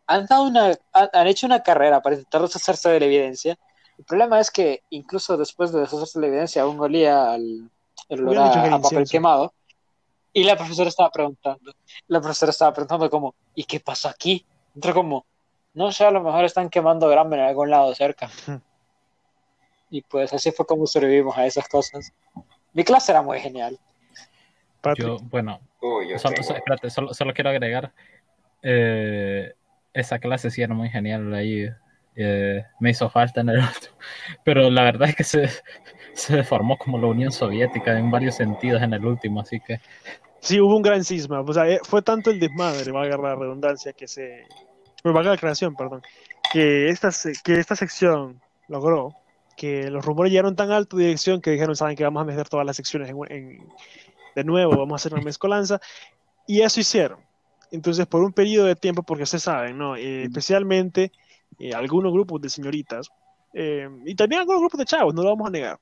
Han, dado una, han, han hecho una carrera para intentar deshacerse de la evidencia. El problema es que incluso después de deshacerse de la evidencia aún olía al el olor a, a papel quemado. Y la profesora estaba preguntando, la profesora estaba preguntando como, ¿y qué pasó aquí? Entró como, no sé, a lo mejor están quemando grama en algún lado cerca. Y pues así fue como sobrevivimos a esas cosas. Mi clase era muy genial. Yo, bueno, Uy, yo solo, espérate, solo, solo quiero agregar, eh, esa clase sí era muy genial ahí, eh, me hizo falta en el último, pero la verdad es que se, se formó como la Unión Soviética en varios sentidos en el último, así que Sí, hubo un gran cisma. O sea, eh, fue tanto el desmadre, valga la redundancia, que se. Pues valga la creación, perdón. Que esta, se- que esta sección logró que los rumores llegaron tan alto de dirección que dijeron, saben que vamos a meter todas las secciones en, en- de nuevo, vamos a hacer una mezcolanza. Y eso hicieron. Entonces, por un periodo de tiempo, porque ustedes saben, ¿no? Eh, especialmente eh, algunos grupos de señoritas, eh, y también algunos grupos de chavos, no lo vamos a negar,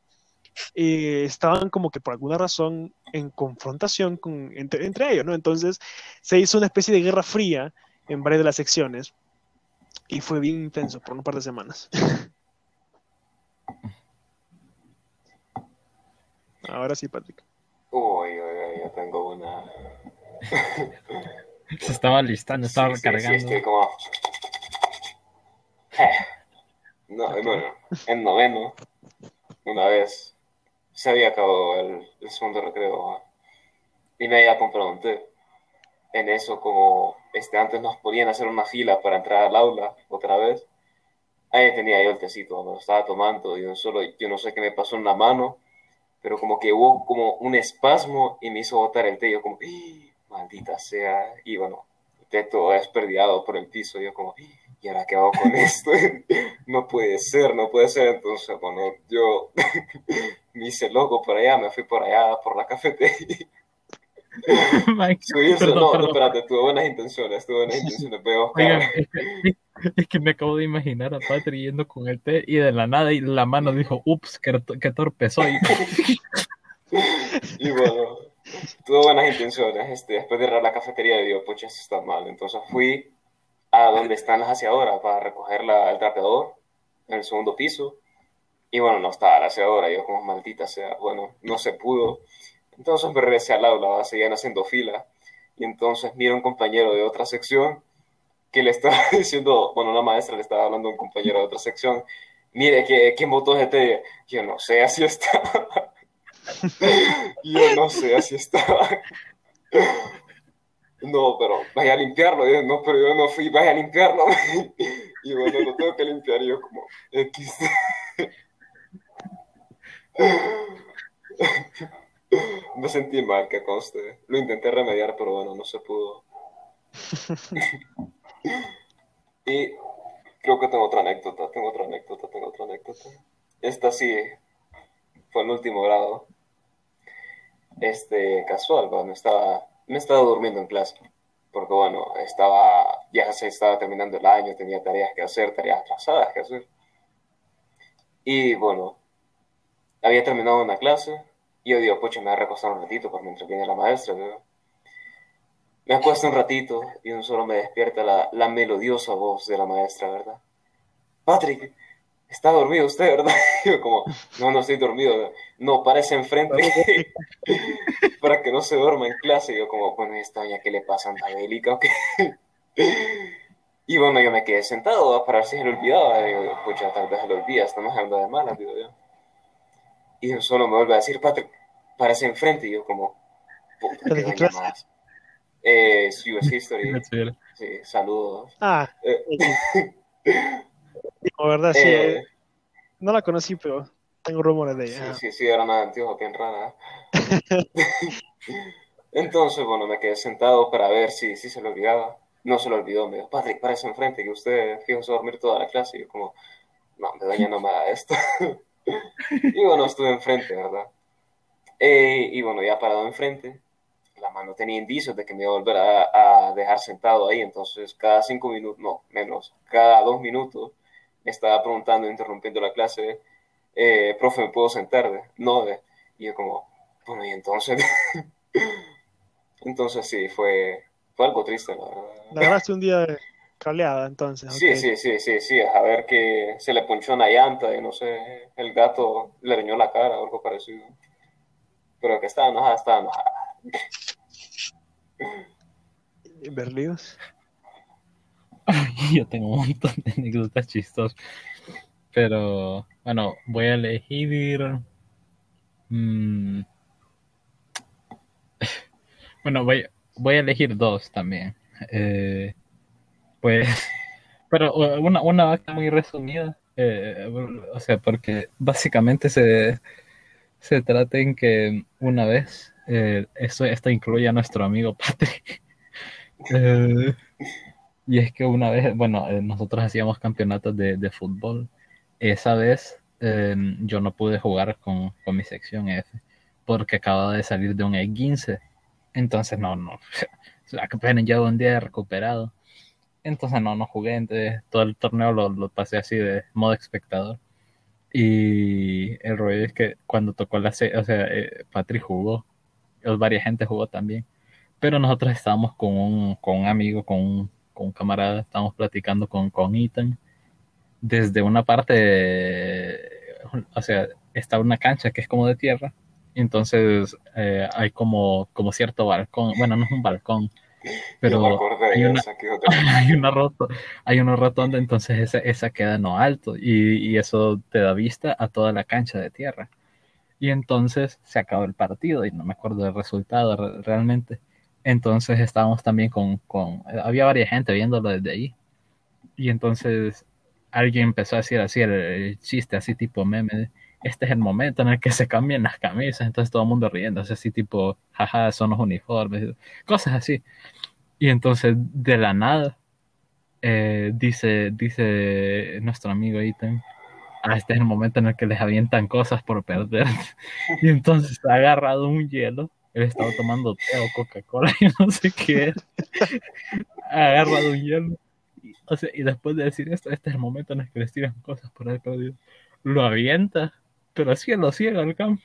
eh, estaban como que por alguna razón en confrontación con, entre, entre ellos, ¿no? Entonces se hizo una especie de guerra fría en varias de las secciones y fue bien intenso por un par de semanas. Ahora sí, Patrick. Uy, uy, uy, yo tengo una. se estaba listando, estaba Sí, sí, sí, estoy como. No, y bueno, en noveno, una vez, se había acabado el, el segundo recreo y me había comprado un té. En eso, como este, antes nos ponían a hacer una fila para entrar al aula otra vez, ahí tenía yo el tecito, me lo estaba tomando, yo solo, yo no sé qué me pasó en la mano, pero como que hubo como un espasmo y me hizo botar el té, yo como, "Ih, maldita sea, y bueno, el té todo desperdiado por el piso, yo como, "Ih, ¿y ahora qué hago con esto? no puede ser, no puede ser, entonces, bueno, yo me hice loco por allá, me fui por allá, por la cafetería, subirse, perdón, no, no, perdón. espérate, tuve buenas intenciones, tuve buenas intenciones, pero Oigan, es que, es que me acabo de imaginar a Patri yendo con el té y de la nada y la mano dijo, ups, qué, qué torpe soy. Y bueno, tuve buenas intenciones. Este, después de ir a la cafetería, digo, pucha, esto está mal. Entonces fui a donde están las aseadoras para recoger la, el trapeador en el segundo piso. Y bueno, no estaba la aseadora. Yo, como maldita sea, bueno, no se pudo. Entonces me regresé al aula, seguían haciendo fila. Y entonces mira un compañero de otra sección que le estaba diciendo, bueno, una maestra le estaba hablando a un compañero de otra sección. Mire, que, ¿quién votó este? Yo no sé, así está. Yo no sé, así estaba. No, pero vaya a limpiarlo. No, pero yo no fui, vaya a limpiarlo. Y bueno, lo tengo que limpiar. Yo como, X. Me sentí mal, que conste. Lo intenté remediar, pero bueno, no se pudo. Y creo que tengo otra anécdota, tengo otra anécdota, tengo otra anécdota. Esta sí fue en último grado. Este, casual, bueno, estaba, me estaba durmiendo en clase. Porque bueno, estaba, ya se estaba terminando el año, tenía tareas que hacer, tareas atrasadas que hacer. Y bueno, había terminado una clase y yo digo, pucha, me voy a recostar un ratito por mientras viene la maestra, ¿verdad? Me acuesto un ratito y un solo me despierta la, la melodiosa voz de la maestra, ¿verdad? Patrick, está dormido usted, ¿verdad? Y yo como, no, no estoy dormido. No, parece enfrente para que no se duerma en clase. Y yo como, bueno, ¿y esta doña qué le pasa? ¿Anda bélica o qué? Y bueno, yo me quedé sentado para ver si se le olvidaba. Y digo, pucha, tal vez se le olvida, estamos hablando de malas, digo yo. Y un solo me vuelve a decir, Patrick, parece enfrente. Y yo como, ¿De qué qué más. Eh, es US History. Sí. Sí, saludos. Ah, Eh, la verdad, sí. eh, eh, no la conocí, pero Tengo rumores de Sí, ella. sí, sí, era una antigua bien rara. Entonces, bueno, me quedé sentado para ver si, si se lo olvidaba. No se lo olvidó, me dijo, Patrick, parece enfrente, que usted fijo se va a dormir toda la clase. Y yo como, no, me doña no me da esto. Y bueno, estuve enfrente, ¿verdad? Eh, y bueno, ya parado enfrente, la mano tenía indicios de que me iba a volver a, dejar sentado ahí. Entonces, cada cinco minutos, no, menos, cada dos minutos, me estaba preguntando, interrumpiendo la clase, eh, profe, ¿me puedo sentar? De, no, de, y yo como, bueno, y entonces, entonces sí, fue, fue algo triste, la verdad. La un día cableada, entonces. Sí, sí, sí, sí, sí, a ver que se le ponchó una llanta y no sé, el gato le riñó la cara o algo parecido. Pero que estaba enojada, estaba enojada. Berlíos. Yo tengo un montón de anécdotas chistosas. Pero, bueno, voy a elegir. mm, bueno, voy, voy a elegir dos también. Eh, pues, pero una, una vaca muy resumida. eh, o sea, porque básicamente se, se trata en que una vez, eh, esto, esto incluye a nuestro amigo Patrick. Eh, y es que una vez, bueno, eh, nosotros hacíamos campeonatos de, de fútbol. Esa vez eh, yo no pude jugar con, con mi sección F porque acababa de salir de un E15. Entonces, no, no. Apenas llevo un día recuperado. Entonces, no, no jugué. Entonces, todo el torneo lo, lo pasé así de modo espectador. Y el rollo es que cuando tocó la. se- O sea, eh, Patrick jugó. Varias gente jugó también. Pero nosotros estábamos con un, con amigo, con un, con camarada, estábamos platicando con, con Ethan desde una parte, o sea, está una cancha que es como de tierra, entonces eh, hay como, como cierto balcón, bueno, no es un balcón, Me pero acordé hay una, hay una roto, hay una rotonda, entonces esa, esa queda no alto, y, y eso te da vista a toda la cancha de tierra. Y entonces se acabó el partido y no me acuerdo del resultado re- realmente. Entonces estábamos también con, con, había varias gente viéndolo desde ahí. Y entonces alguien empezó a decir así el, el chiste, así tipo meme, de, este es el momento en el que se cambian las camisas, entonces todo el mundo riendo, así tipo, jaja, son los uniformes, cosas así. Y entonces de la nada eh, dice, dice nuestro amigo Ethan, ah, este es el momento en el que les avientan cosas por perder. Y entonces ha agarrado un hielo, él estaba tomando té o Coca-Cola y no sé qué es. Ha agarrado un hielo. Y, o sea, y después de decir esto, este es el momento en el que les tiran cosas por ahí perdido. Lo avienta, pero lo ciega al campo.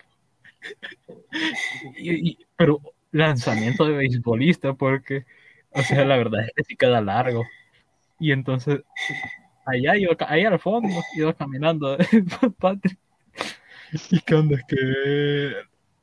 Y, pero lanzamiento de beisbolista, porque, o sea, la verdad es que sí queda largo. Y entonces, allá, iba, allá al fondo, iba caminando Patrick. Y cuando es que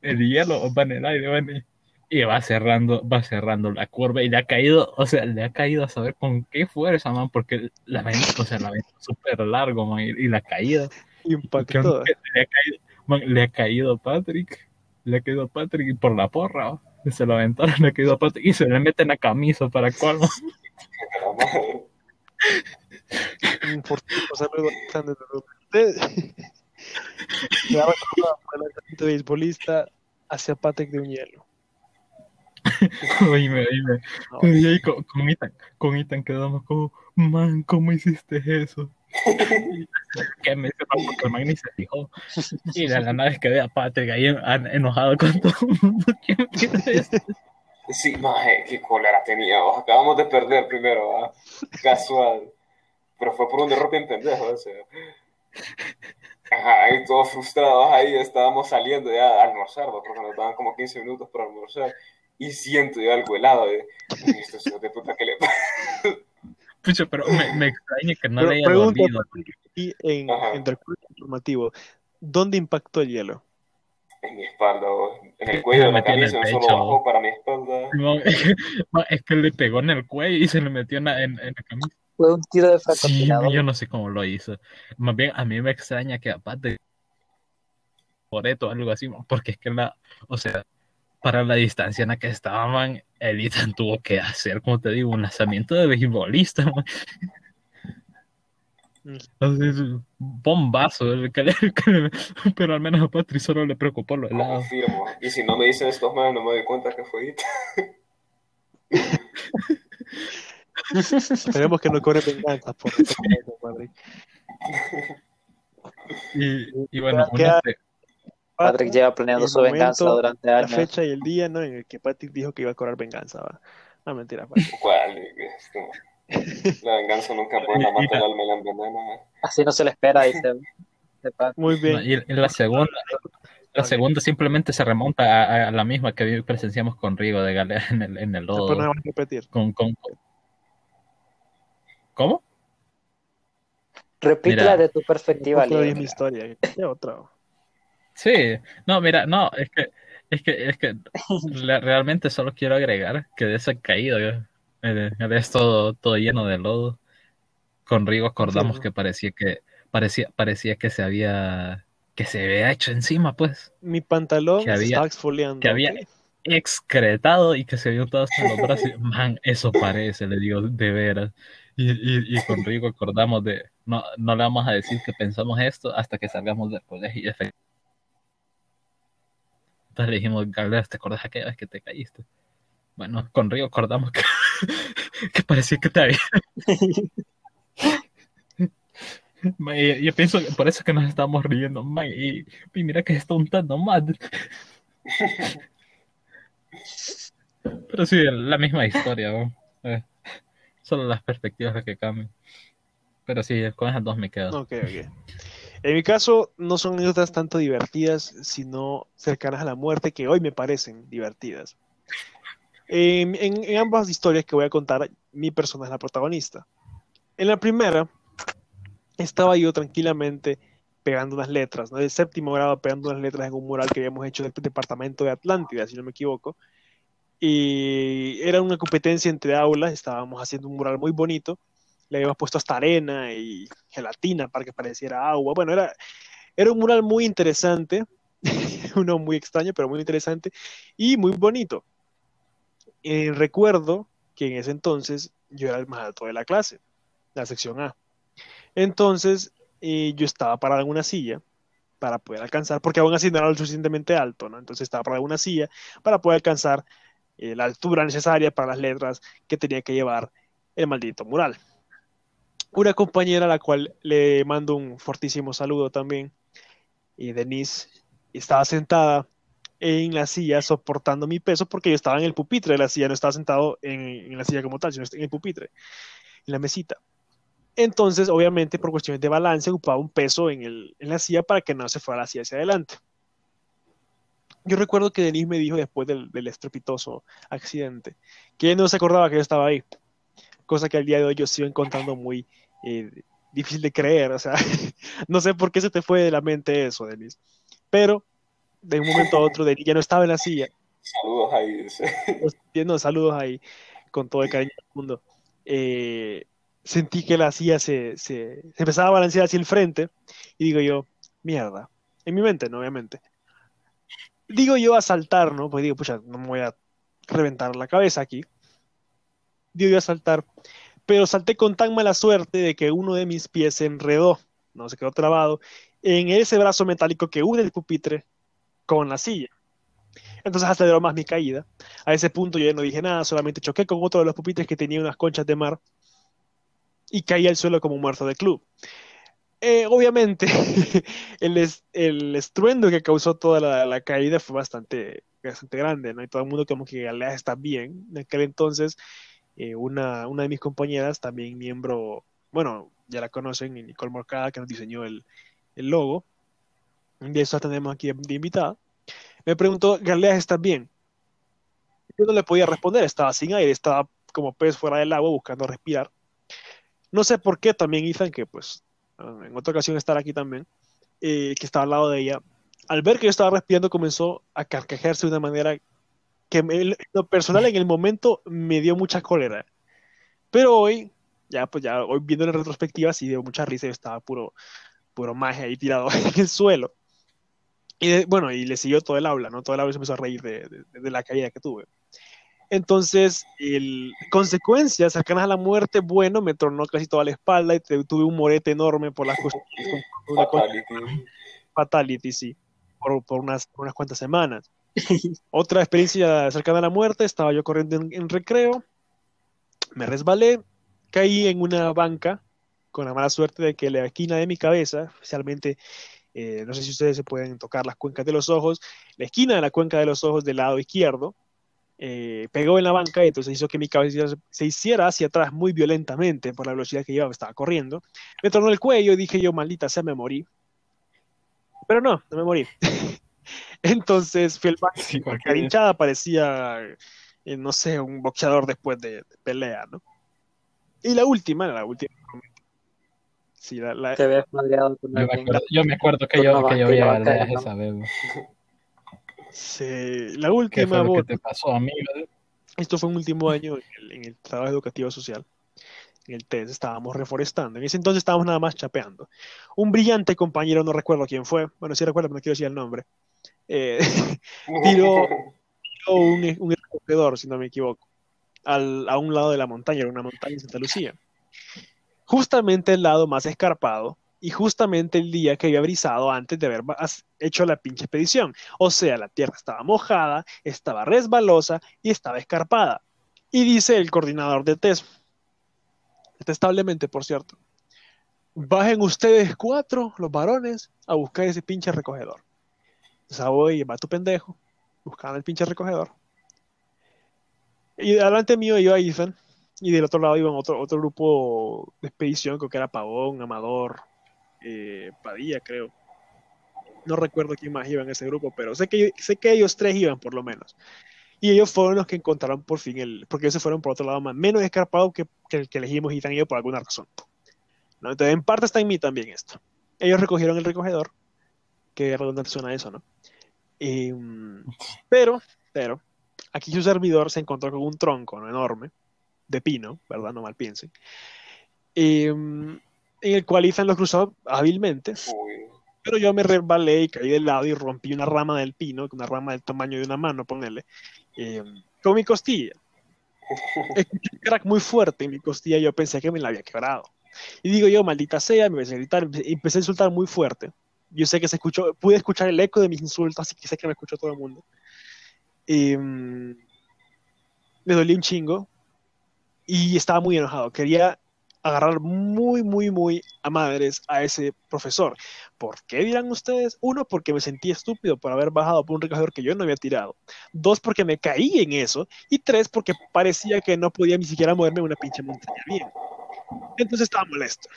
el hielo va en el aire, va en el- y va cerrando, va cerrando la curva y le ha caído, o sea, le ha caído a saber con qué fuerza, man, porque la ven, o sea, la ven súper largo, man, y la caída. Impactó. Le ha caído, man, le ha caído a Patrick, le ha caído a Patrick y por la porra, se lo aventaron, le ha caído a Patrick y se le mete en la camisa para colmo. a le daba el beisbolista hacia Patrick de un hielo. Oíme, oíme. No, Y ahí con, con Ethan, con Ethan quedamos como, man, ¿cómo hiciste eso? que me "No, porque el man ni se fijó. Y de la nada es que ve a Patrick ahí en- enojado con todo el mundo. ¿Quién quiere esto? Sí, maje, qué cólera teníamos. Acabamos de perder primero, ¿va? Casual. Pero fue por un error bien pendejo, o sea. Ajá, ahí todos frustrados, ahí estábamos saliendo ya a almorzar, porque nos daban como 15 minutos para almorzar. Y siento yo algo helado "Ay, estos hijos de puta que le pasa. Pucha, pero me, me extraña que no Pero le haya pregunta dolido. aquí en, en Recuerdo informativo, ¿dónde impactó el hielo? En mi espalda, ¿va? en el cuello de la el camisa, solo pecho. bajó para mi espalda. No, es que le pegó en el cuello y se le metió en la, en, en la camisa. Fue un tiro de Sí, francotirador. yo no sé cómo lo hizo. Más bien, a mí me extraña que aparte Poreto o algo así, porque es que la, o sea, para la distancia en la que estaban, el Ethan tuvo que hacer, como te digo, un lanzamiento de beisbolista, man. Así es, bombazo, el que le- que le- pero al menos a Patri solo le preocupó lo helado. Confirmo. Y si no me dicen estos más, no me doy cuenta que fue Esperemos que no cobre venganza por. Y, y bueno, un Queda- este- Patrick lleva planeando el su venganza durante La años. fecha y el día, ¿no? En el que Patrick dijo que iba a cobrar venganza, va. No, mentira, Patrick. ¿Cuál? Es como- La venganza nunca puede la mata el alma y la envenena. Así no se le espera, dice. Muy bien. y, y la segunda, la segunda simplemente se remonta a, a la misma que presenciamos con Rigo de Galea en el, en el no lodo. vamos a repetir. Con, con, ¿Cómo? Repítela de tu perspectiva, es mi historia. ¿Qué otra? Sí, no, mira, no, es que, es que, es que realmente solo quiero agregar que de esa caída, eh, es todo, todo lleno de lodo. Con Rigo acordamos que parecía que, parecía, parecía que se había, que se había hecho encima, pues, Mi pantalón Que había- estaba exfoliando. que había- excretado y que se vio todo hasta los brazos. Man, eso parece, le digo, de veras. Y, y, y con Rigo acordamos de, no, no le vamos a decir que pensamos esto hasta que salgamos del colegio. Y efectivamente, entonces le dijimos, Galeas, ¿te acordás aquella vez que te caíste? Bueno, con Rigo acordamos que, que parecía que te había. Man, Yo pienso que por eso es que nos estamos riendo, man, y, y mira que se está untando más. Pero sí, la misma historia, ¿no? Eh, solo las perspectivas las que cambian. Pero sí, con esas dos me quedo. Ok, ok. En mi caso, no son anécdotas tanto divertidas, sino cercanas a la muerte, que hoy me parecen divertidas. En, en- en ambas historias que voy a contar, mi persona es la protagonista. En la primera, estaba yo tranquilamente pegando unas letras, ¿no? De séptimo grado, pegando unas letras en un mural que habíamos hecho del departamento de Atlántida, si no me equivoco. Y era una competencia entre aulas, estábamos haciendo un mural muy bonito le habíamos puesto hasta arena y gelatina para que pareciera agua. Bueno, era, era un mural muy interesante, uno muy extraño, pero muy interesante y muy bonito. Eh, recuerdo que en ese entonces yo era el más alto de la clase, la sección A. Entonces eh, yo estaba parado en una silla para poder alcanzar, porque aún así no era lo suficientemente alto, ¿no? Entonces estaba parado en una silla para poder alcanzar eh, la altura necesaria para las letras que tenía que llevar el maldito mural una compañera a la cual le mando un fortísimo saludo también, y Denise, estaba sentada en la silla soportando mi peso porque yo estaba en el pupitre de la silla, no estaba sentado en, la silla como tal, sino en el pupitre, en la mesita. Entonces, obviamente, por cuestiones de balance, ocupaba un peso en, el, en la silla para que no se fuera la silla hacia adelante. Yo recuerdo que Denise me dijo después del, estrepitoso accidente que no se acordaba que yo estaba ahí cosa que al día de hoy yo sigo encontrando muy eh, difícil de creer, o sea, no sé por qué se te fue de la mente eso, Denis, pero de un momento a otro Denis ya no estaba en la silla, Saludos ahí. dice. no, saludos ahí, con todo el cariño del mundo, eh, sentí que la silla se, se, se empezaba a balancear hacia el frente, y digo yo, mierda, en mi mente, no, obviamente, digo yo a saltar, ¿no? Pues digo, pucha, no me voy a reventar la cabeza aquí, digo yo a saltar, pero salté con tan mala suerte de que uno de mis pies se enredó, no se quedó trabado, en ese brazo metálico que une el pupitre con la silla. Entonces aceleró más mi caída. A ese punto yo ya no dije nada, solamente choqué con otro de los pupitres que tenía unas conchas de mar y caí al suelo como muerto de club. Eh, obviamente, el, es- el estruendo que causó toda la, la caída fue bastante, bastante grande, ¿no? Y todo el mundo como que Galea está bien. En aquel entonces, eh, una, una de mis compañeras, también miembro, bueno, ya la conocen, Nicole Morcada, que nos diseñó el, el logo. De eso tenemos aquí de invitada. Me preguntó, Galea, ¿estás bien? Yo no le podía responder, estaba sin aire, estaba como pez fuera del agua buscando respirar. No sé por qué también Ethan, que pues en otra ocasión estar aquí también, eh, que estaba al lado de ella, al ver que yo estaba respirando comenzó a carcajearse de una manera que me- lo personal en el momento me dio mucha cólera. Pero hoy, ya pues ya hoy viendo en retrospectiva sí dio mucha risa, yo estaba puro, puro magia ahí tirado en el suelo. Y de- bueno, y le siguió todo el aula, ¿no? Todo el aula se empezó a reír de, de- de la caída que tuve. Entonces, el, consecuencias cercanas a la muerte, bueno, me tornó casi toda la espalda y te- tuve un morete enorme por las costillas, Fatality. fatality, sí, por, por unas, por unas cuantas semanas. Otra experiencia cercana a la muerte, estaba yo corriendo en, recreo, me resbalé, caí en una banca con la mala suerte de que la esquina de mi cabeza, especialmente, eh, no sé si ustedes se pueden tocar las cuencas de los ojos, la esquina de la cuenca de los ojos del lado izquierdo, eh, pegó en la banca y entonces hizo que mi cabeza se hiciera hacia atrás muy violentamente por la velocidad que llevaba, estaba corriendo. Me tornó el cuello y dije yo, maldita sea, me morí. Pero no, no me morí. Entonces fui al baño Sí, porque- hinchada, parecía, eh, no sé, un boxeador después de, de pelea, ¿no? Y la última, la última. Sí, la, la- Te habías madreado con Yo me acuerdo, yo me acuerdo que yo, que yo viaje no. esa vez. sí, la ¿Qué última fue lo que te pasó, amigo? Esto fue un último año en el, en el trabajo educativo social. En el TES estábamos reforestando. En ese entonces estábamos nada más chapeando. Un brillante compañero, no recuerdo quién fue. Bueno, sí recuerdo, pero no quiero decir el nombre. Eh, Tiró- tiró un, un escogedor, si no me equivoco, al- a un lado de la montaña, era una montaña en Santa Lucía. Justamente el lado más escarpado y justamente el día que había brisado antes de haber hecho la pinche expedición. O sea, la tierra estaba mojada, estaba resbalosa y estaba escarpada. Y dice el coordinador de test, detestablemente, por cierto, bajen ustedes cuatro, los varones, a buscar ese pinche recogedor. O sea, voy, va tu pendejo, buscando el pinche recogedor. Y delante mío iba Ethan, y del otro lado iba otro, otro grupo de expedición, creo que era Pavón, Amador, eh, Padilla, creo. No recuerdo quién más iba en ese grupo, pero sé que, sé que ellos tres iban por lo menos. Y ellos fueron los que encontraron por fin el, porque ellos se fueron por otro lado más, menos escarpado que, que el que elegimos Ethan y yo por alguna razón. ¿No? Entonces, en parte está en mí también esto. Ellos recogieron el recogedor, que redundante suena eso, ¿no? Mm, pero, pero, aquí su servidor se encontró con un tronco ¿no? enorme, de pino, ¿verdad? No mal piensen. Y, mm, en el cual Ethan lo cruzó hábilmente, Uy. pero yo me resbalé y caí del lado y rompí una rama del pino, una rama del tamaño de una mano, ponele, eh, con mi costilla. Escuché un crack muy fuerte en mi costilla y yo pensé que me la había quebrado. Y digo yo, maldita sea, me empecé a gritar, empe- empecé a insultar muy fuerte. Yo sé que se escuchó, pude escuchar el eco de mis insultos, así que sé que me escuchó todo el mundo. Me dolía un chingo y estaba muy enojado. Quería agarrar muy, muy, muy a madres a ese profesor. ¿Por qué dirán ustedes? Uno, porque me sentí estúpido por haber bajado por un recogedor que yo no había tirado. Dos, porque me caí en eso. Y tres, porque parecía que no podía ni siquiera moverme una pinche montaña bien. Entonces estaba molesto.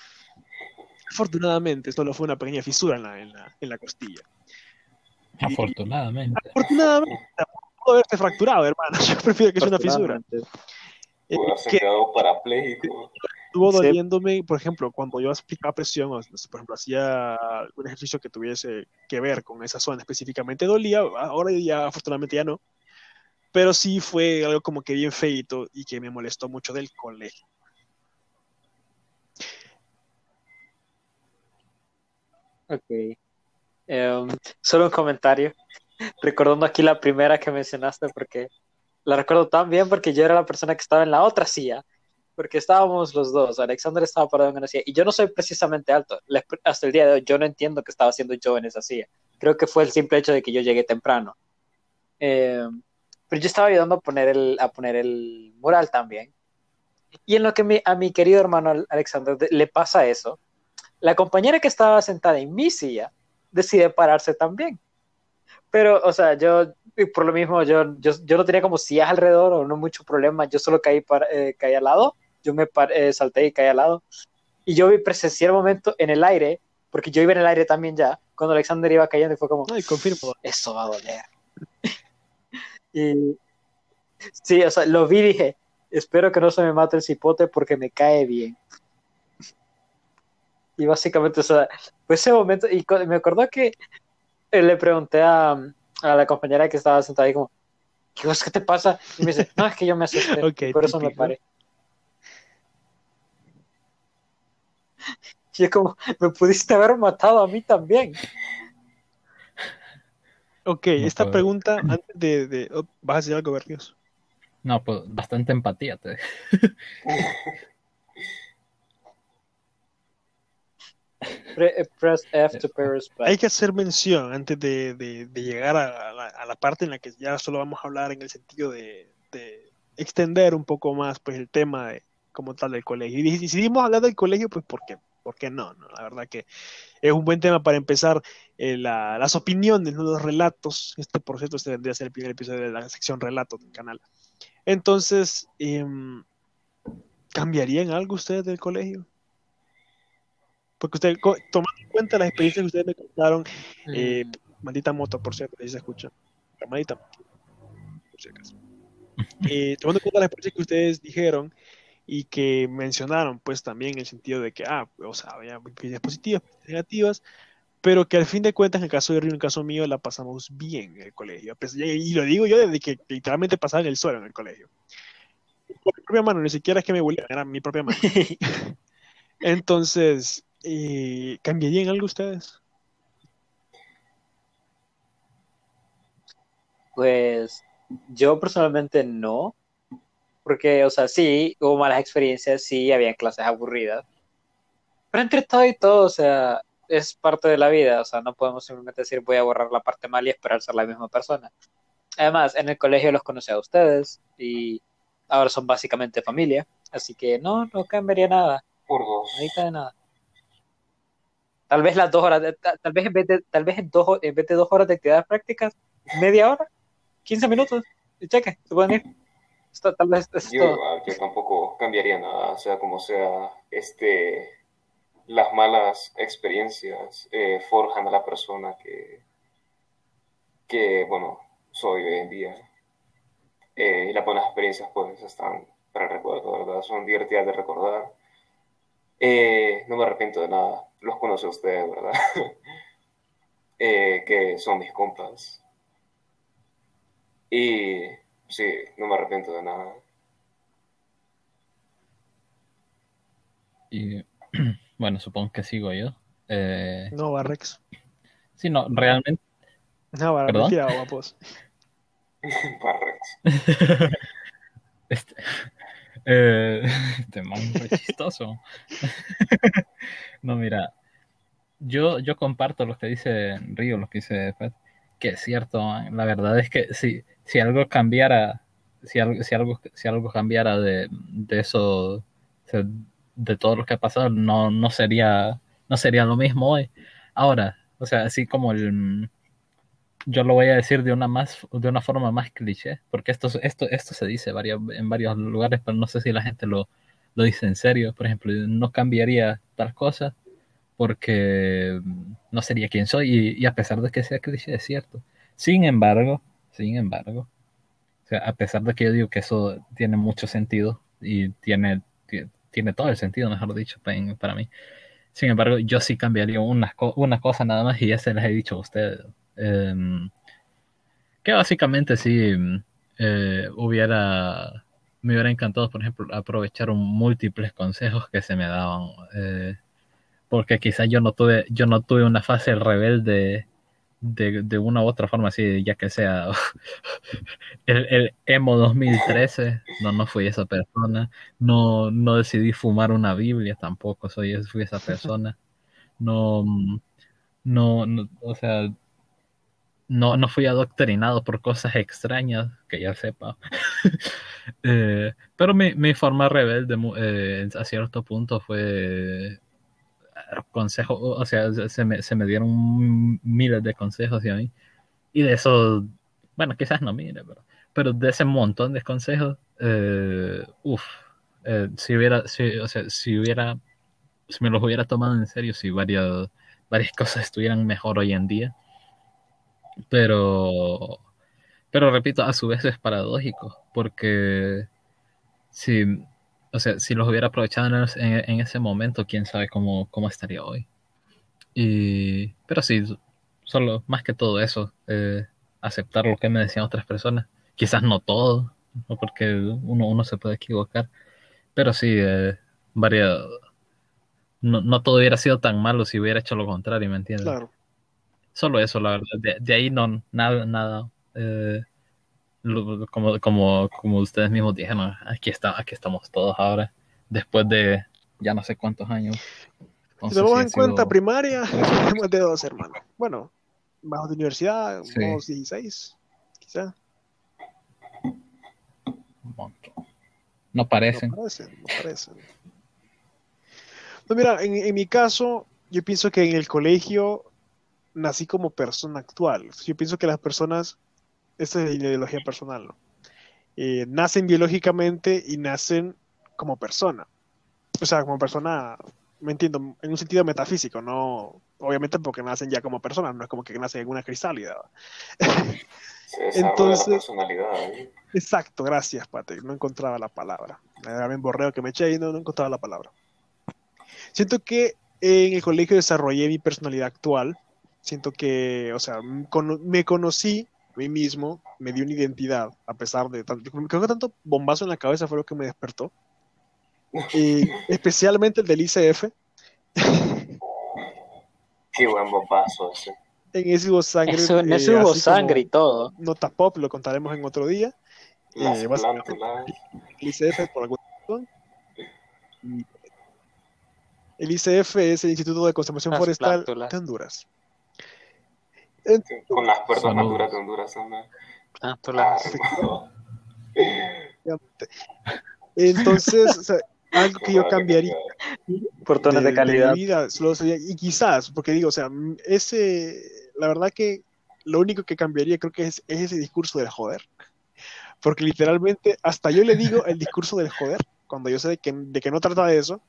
Afortunadamente, solo fue una pequeña fisura en la, en la, en la costilla. Afortunadamente. Afortunadamente, pudo haberte fracturado, hermano. Yo prefiero que sea una fisura. Eh, haberse que quedado parapléjico. estuvo Sí. doliéndome, por ejemplo, cuando yo aplicaba presión, o, por ejemplo, hacía un ejercicio que tuviese que ver con esa zona específicamente, dolía, ahora ya afortunadamente ya no, pero sí fue algo como que bien feito y que me molestó mucho del colegio. Ok. Em, solo un comentario. Recordando aquí la primera que mencionaste, porque la recuerdo tan bien porque yo era la persona que estaba en la otra silla. Porque estábamos los dos. Alexander estaba parado en una silla. Y yo no soy precisamente alto. Hasta el día de hoy yo no entiendo qué estaba haciendo yo en esa silla. Creo que fue el simple hecho de que yo llegué temprano. Em, pero yo estaba ayudando a poner el, a poner el mural también. Y en lo que mi- a mi querido hermano Al- Alexander de- le pasa eso, la compañera que estaba sentada en mi silla decide pararse también. Pero, o sea, yo, por lo mismo, yo, yo, yo no tenía como sillas alrededor o no mucho problema, yo solo caí, para, eh, caí al lado, yo me eh, salté y caí al lado. Y yo vi, presencié el momento en el aire, porque yo iba en el aire también ya, cuando Alexander iba cayendo y fue como, Ay, confirmo. esto va a doler. y sí, o sea, lo vi y dije, espero que no se me mate el cipote porque me cae bien. Y básicamente, o sea, fue ese momento, y me acordó que eh, le pregunté a, a la compañera que estaba sentada ahí como, ¿qué cosa qué te pasa? Y me dice, no, es que yo me asusté, Ok, y por eso me paré. Y es como, me pudiste haber matado a mí también. Ok, No esta puedo. pregunta, antes de... de- oh, ¿Vas a decir algo, Berrios? No, pues bastante empatía. Te... Pre- press F to pay respect. Hay que hacer mención antes de, de- de llegar a la, a la parte en la que ya solo vamos a hablar en el sentido de, de extender un poco más pues el tema de, como tal del colegio. Y decidimos hablar del colegio, pues ¿por qué? ¿Por qué no? no? La verdad que es un buen tema para empezar eh, la- las opiniones, ¿no? los relatos. Este, por cierto, este vendría a ser el primer episodio de la sección relatos del canal. Entonces, em, ¿cambiarían algo ustedes del colegio? Porque ustedes, co- tomando en cuenta las experiencias que ustedes me contaron, eh, maldita moto, por cierto, ahí se escucha. La maldita moto, por si acaso. Eh, tomando en cuenta las experiencias que ustedes dijeron y que mencionaron, pues también en el sentido de que, ah, o sea, había experiencias positivas, negativas, pero que al fin de cuentas, en el caso de Río, en el caso mío, la pasamos bien en el colegio. Pues, Y lo digo yo desde que literalmente pasaba en el suelo en el colegio. Por mi propia mano, ni siquiera es que me bullearan, era mi propia mano. Entonces, eh, ¿cambiarían algo ustedes? Pues yo personalmente no, porque, o sea, sí, hubo malas experiencias, sí, habían clases aburridas, pero entre todo y todo, o sea, es parte de la vida, o sea, no podemos simplemente decir voy a borrar la parte mala y esperar ser la misma persona. Además, en el colegio los conocí a ustedes y ahora son básicamente familia, así que no, no cambiaría nada, Por dos. ahorita de nada. Tal vez las dos horas, de- ta- tal vez en vez de, tal vez en, dos, en vez de dos horas de actividades prácticas, media hora, 15 minutos, y cheque, se pueden ir. Esto, tal vez eso es Yo, igual, yo tampoco cambiaría nada, sea como sea, este, las malas experiencias eh, forjan a la persona que, que, bueno, soy hoy en día. Eh, y las buenas experiencias, pues, están para el recuerdo, ¿verdad? Son divertidas de recordar. Eh, no me arrepiento de nada, los conoce ustedes, ¿verdad? Eh, que son mis compas. Y sí, no me arrepiento de nada. Y bueno, supongo que sigo yo. Eh, No, Barrex. sí, no, realmente. No, Barrex, guapos. Barrex. Este, eh, este chistoso. No, mira, yo, yo comparto lo que dice Río, lo que dice Fed, que es cierto, man. La verdad es que si, si algo cambiara, si algo, si algo, si algo cambiara de, de eso, de todo lo que ha pasado, no, no sería, no sería lo mismo hoy. Ahora, o sea, así como el yo lo voy a decir de una más de una forma más cliché, porque esto, esto, esto se dice en varios lugares, pero no sé si la gente lo, lo dice en serio. Por ejemplo, no cambiaría tal cosa porque no sería quien soy, y, a pesar de que sea cliché, es cierto. Sin embargo, sin embargo, o sea, a pesar de que yo digo que eso tiene mucho sentido y tiene, ti- tiene todo el sentido, mejor dicho, para mí. Sin embargo, yo sí cambiaría una, una cosa nada más y ya se las he dicho a ustedes. Em, que básicamente sí em, eh, hubiera, me hubiera encantado, por ejemplo, aprovechar múltiples consejos que se me daban. eh, porque quizás yo no tuve, yo no tuve una fase rebelde de, de una u otra forma, así, ya que sea el, el emo 2013, no, no fui esa persona. No, no decidí fumar una Biblia tampoco, soy, fui esa persona. No, no, o sea, no, no fui adoctrinado por cosas extrañas, que ya sepa. Eh, pero mi, mi forma rebelde eh, a cierto punto fue consejos, o sea, se me, se me dieron miles de consejos y a mí. Y de eso, bueno, quizás no mire, pero, pero de ese montón de consejos, eh, uff, eh, si hubiera, si, o sea, si hubiera, si me los hubiera tomado en serio, si varias, varias cosas estuvieran mejor hoy en día. Pero, pero repito, a su vez es paradójico, porque si, o sea, si los hubiera aprovechado en, es- en- en ese momento, quién sabe cómo, cómo estaría hoy. Y, pero sí, solo más que todo eso, eh, aceptar lo que me decían otras personas. Quizás no todo, ¿no? porque uno, uno se puede equivocar, pero sí, eh, no, no todo hubiera sido tan malo si hubiera hecho lo contrario, ¿me entiendes? Claro. Solo eso, la verdad. De, de ahí no, nada, nada. eh, lo- como, como, como ustedes mismos dijeron, aquí, está, aquí estamos todos ahora, después de ya no sé cuántos años. Si Entonces, sí ha en cuenta sido- primaria, tenemos de dos, hermano. Bueno, bajo de universidad, Sí. unos 16, quizá. un montón. No No parecen. parecen, no parecen. No, mira, en, en mi caso, yo pienso que en el colegio nací como persona actual. Yo pienso que las personas, esta es la ideología personal, ¿no? Eh, nacen biológicamente y nacen como persona. O sea, como persona, me entiendo, en un sentido metafísico, no, obviamente porque nacen ya como personas, no es como que nacen en una crisálida. Se Entonces- la personalidad. ¿eh? Exacto, gracias, Pate. No encontraba la palabra. Era bien borreo que me eché y no, no encontraba la palabra. Siento que en el colegio desarrollé mi personalidad actual. Siento que, o sea, me conocí a mí mismo, me di una identidad, a pesar de tanto. Creo que tanto bombazo en la cabeza fue lo que me despertó. Y especialmente el del ICF. Qué buen bombazo ese. En ese hubo sangre. Eso, en eh, eso hubo sangre y todo. Nota pop, lo contaremos en otro día. Las Eh, el ICF por alguna razón. El ICF es el Instituto de Conservación Las Forestal plántulas. de Honduras. Con las puertas Saludos. de Honduras también. Ah, la-. Entonces, o sea, algo que yo cambiaría Portones de, mi calidad. vida, solo sería- y quizás, porque digo, o sea, m- ese, la verdad que lo único que cambiaría creo que es, es ese discurso del joder. Porque literalmente, hasta yo le digo el discurso del joder, cuando yo sé de que, de que no trata de eso,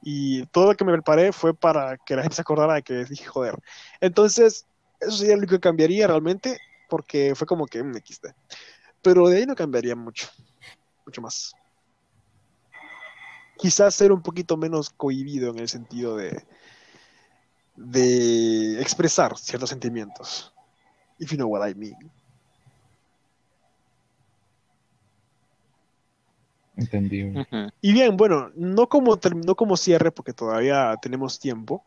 y todo lo que me preparé fue para que la gente se acordara de que dije joder. Entonces, eso sería lo único que cambiaría realmente, porque fue como que me XD. Pero de ahí no cambiaría mucho, mucho más. Quizás ser un poquito menos cohibido en el sentido de, de expresar ciertos sentimientos. If you know what I mean. Entendible. Ujú. Y bien, bueno, no como, term- no como cierre, porque todavía tenemos tiempo,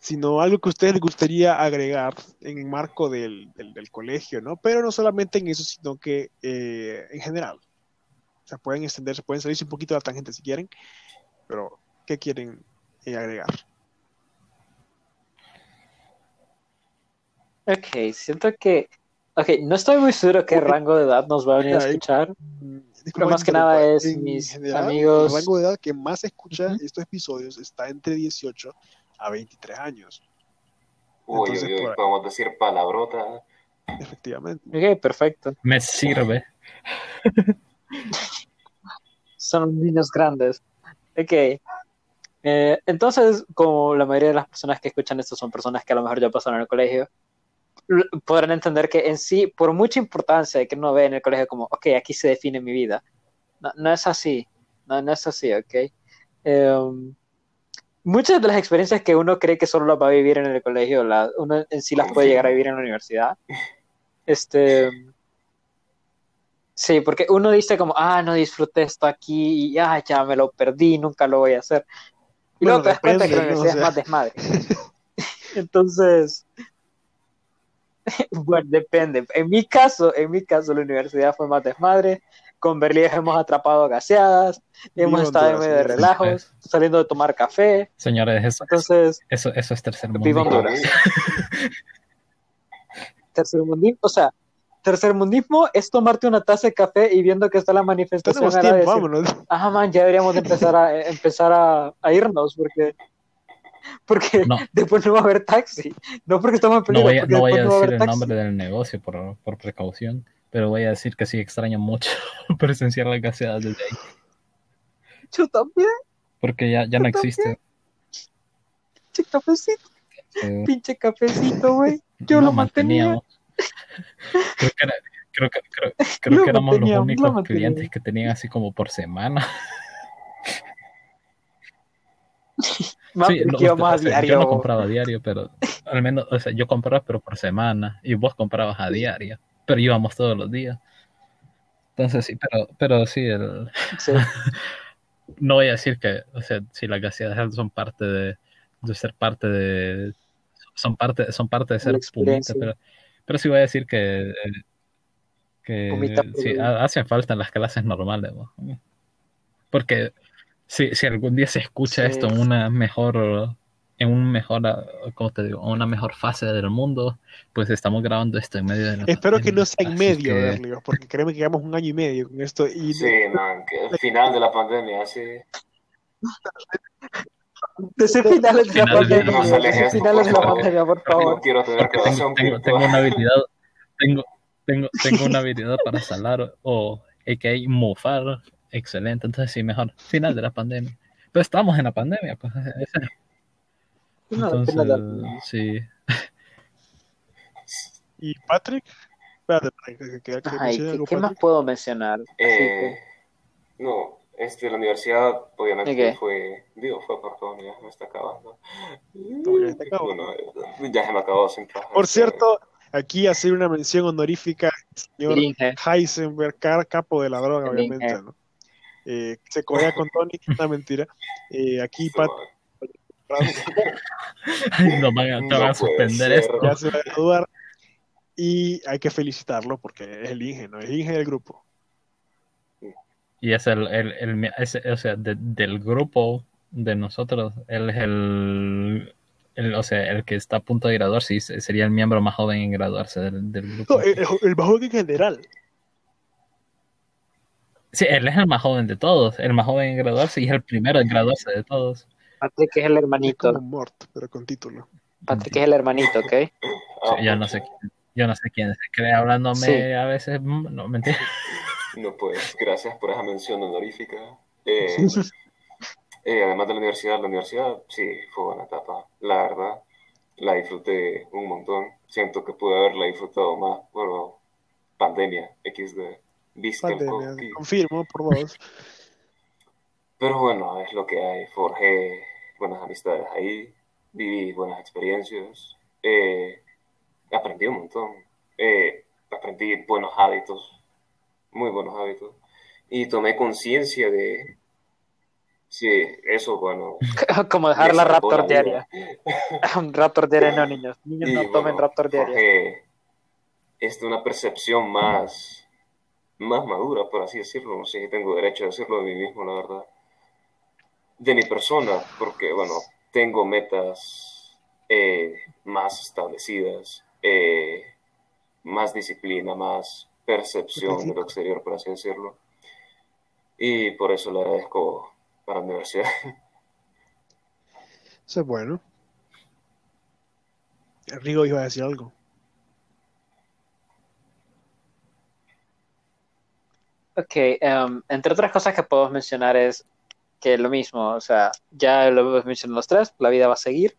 sino algo que a ustedes les gustaría agregar en el marco del, del- del colegio, ¿no? Pero no solamente en eso, sino que eh, en general. O sea, pueden extenderse, pueden salirse un poquito de la tangente si quieren, pero ¿qué quieren eh, agregar? Ok, siento que. Ok, no estoy muy seguro qué rango de edad nos va a venir a escuchar. Mm, Pero más que nada es mis general, amigos. El rango de edad que más escucha Ujú. estos episodios está entre 18 a 23 años, Uy, Entonces, uy, uy, podemos decir palabrota. efectivamente. Ok, perfecto. Me sirve. Son niños grandes. Ok. Eh, entonces, como la mayoría de las personas que escuchan esto son personas que a lo mejor ya pasaron en el colegio, podrán entender que en sí, por mucha importancia que uno ve en el colegio como, ok, aquí se define mi vida, no, no es así, no, no es así, ok. Em, muchas de las experiencias que uno cree que solo las va a vivir en el colegio, la- uno en sí las puede llegar a vivir en la universidad. Este, sí, porque uno dice como, ah, no disfruté esto aquí y ah, ya me lo perdí, nunca lo voy a hacer. Y Bueno, luego te das cuenta que la universidad es más desmadre. Entonces, bueno, depende. En mi caso, en mi caso, la universidad fue más desmadre. Con Berlín hemos atrapado gaseadas, hemos estado en medio de relajos, saliendo de tomar café. Señores, eso, Entonces, eso, eso es tercer mundo. Viva Honduras. tercermundismo, o sea, tercermundismo es tomarte una taza de café y viendo que está la manifestación Tenemos tiempo, decir, vámonos. ah, man, ya deberíamos de empezar a, eh, empezar a, a irnos porque, porque No. después no va a haber taxi. No porque estamos en No peligro, voy no voy a no va a decir haber el taxi. nombre del negocio por, por precaución, pero voy a decir que sí extraño mucho presenciar las gaseadas desde ahí, Yo también, porque ya, ya no existe. pinche cafecito, pinche cafecito, güey. Yo no lo mantenía. Creo que, era- creo que, creo, creo Lo que éramos los lo únicos clientes que tenían así como por semana. Man, Sí, no, o sea, diario. Yo no compraba a diario, pero al menos, o sea, yo compraba pero por semana y vos comprabas a diario, pero íbamos todos los días. Entonces sí, pero, pero sí, el, Sí. no voy a decir que, o sea, si las gaseadas son parte de, de ser parte de, son parte, son parte de ser pumita, pero, pero sí voy a decir que, Que sí, hacen falta las clases normales. ¿no? Porque si, si algún día se escucha Sí. esto en una mejor, en un mejor, ah, ¿cómo te digo? Una mejor fase del mundo, pues estamos grabando esto en medio de la Espero que no pandemia. sea en Así medio, que- Berlioz, porque créeme que llevamos un año y medio con esto y Sí, man, que el final de la pandemia, sí. Desde finales de la Finales de- pandemia. no Desde finales de la por favor. pandemia, por No favor. quiero tener tengo, tengo, tengo una habilidad, tengo, tengo, tengo una habilidad para salar o hay mofar, excelente, entonces sí, mejor, final de la pandemia. Pero estamos en la pandemia, pues. No, Entonces, la sí. ¿Y Patrick? Espérate, espérate, que, que, que Ajá, ¿y mencione qué, algo, qué más puedo mencionar? Eh, no, este, la universidad obviamente ¿De qué? fue, digo, fue perdón, ya me está acabando. ya te acabó. Bueno, ya se me acabó sin trabajar. Por cierto, aquí hacer una mención honorífica señor. Heisenberg, car- capo de la droga, obviamente. ¿no? Eh, se cogea con Tony, una mentira. Eh, aquí Pat Ay, no van a, te No van a puede suspender esto. ya se va a graduar y hay que felicitarlo porque es el Inge, ¿no? Es el Inge del grupo. Y es el, el, el o sea, de- del grupo de nosotros, él es el, el, o sea, el que está a punto de graduarse sería el miembro más joven en graduarse del, del grupo. No, el más joven en general. Sí, él es el más joven de todos, el más joven en graduarse y es el primero en graduarse de todos. Patrick es el Es hermanito. como Mort, pero con título. Patrick es el hermanito, ¿ok? ah, yo no sé quién, yo no sé quién se cree hablándome Sí. a veces, mm, no mentira. No, pues, gracias por esa mención honorífica. Eh, eh, además de la universidad, la universidad sí fue buena etapa, la verdad. La disfruté un montón. Siento que pude haberla disfrutado más por pandemia, XD. El Pandemia, COVID. confirmo por dos. Pero bueno, es lo que hay. Forjé buenas amistades ahí, viví buenas experiencias, eh, aprendí un montón, eh, aprendí buenos hábitos, muy buenos hábitos, y tomé conciencia de, sí, eso, bueno, Como dejar la Raptor diaria. Raptor diaria no, niños. Niños Y no tomen bueno, Raptor diaria. este, una percepción más, más madura, por así decirlo. No sé si tengo derecho a decirlo de mí mismo, la verdad. De mi persona, porque, bueno, tengo metas eh, más establecidas, eh, más disciplina, más percepción de lo exterior, por así decirlo. Y por eso le agradezco a la universidad. Eso es bueno. Rigo iba a decir algo. Ok, em, entre otras cosas que podemos mencionar es que lo mismo, o sea, ya lo hemos mencionado los tres, la vida va a seguir.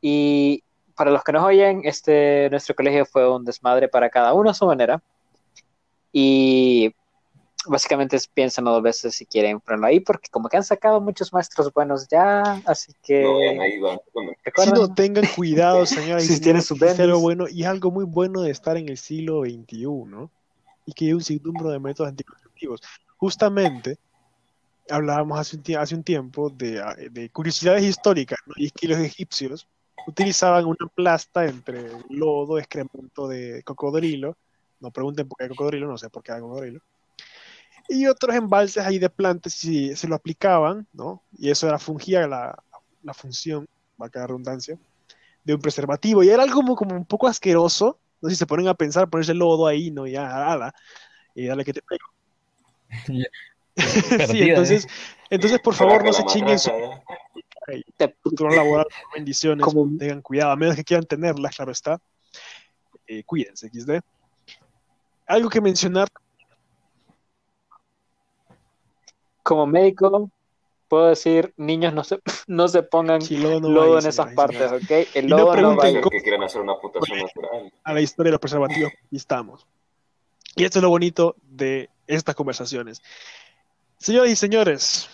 Y para los que nos oyen, este, nuestro colegio fue un desmadre para cada uno a su manera. Y básicamente piénsenlo dos veces si quieren ponerlo ahí, porque como que han sacado muchos maestros buenos ya, así que... No ahí. Bueno, Si no, tengan cuidado, señoras y Si tienen Bendis. bueno y es algo muy bueno de estar en el siglo XXI, ¿no? Y que hay un sinnúmero de métodos anticonceptivos. Justamente, hablábamos hace un, hace un tiempo de, ah, de curiosidades históricas, ¿no? Y es que los egipcios utilizaban una plasta entre lodo, excremento de cocodrilo, no pregunten por qué cocodrilo, no sé por qué cocodrilo, y otros embalses ahí de plantas y se lo aplicaban, ¿no? Y eso era fungía la, la función, vaca la redundancia, de un preservativo. Y era algo como, como un poco asqueroso, no sé si se ponen a pensar, ponerse lodo ahí, ¿no? Ya, ala, y dale que te pego. sí, Perdida, entonces, entonces por favor no se chinguen su Te- futuro laboral, bendiciones, Como- tengan cuidado, a menos que quieran tenerlas, claro está. Eh, cuídense, XD. Algo que mencionar, Como médico, puedo decir, niños no se, no se pongan si lodo no en esas y partes, ¿ok? El Y no lodo no, va pregunten ahí. cómo- que quieran hacer una amputación natural. a la historia de los preservativos, aquí estamos. Y esto es lo bonito de estas conversaciones. Señoras y señores,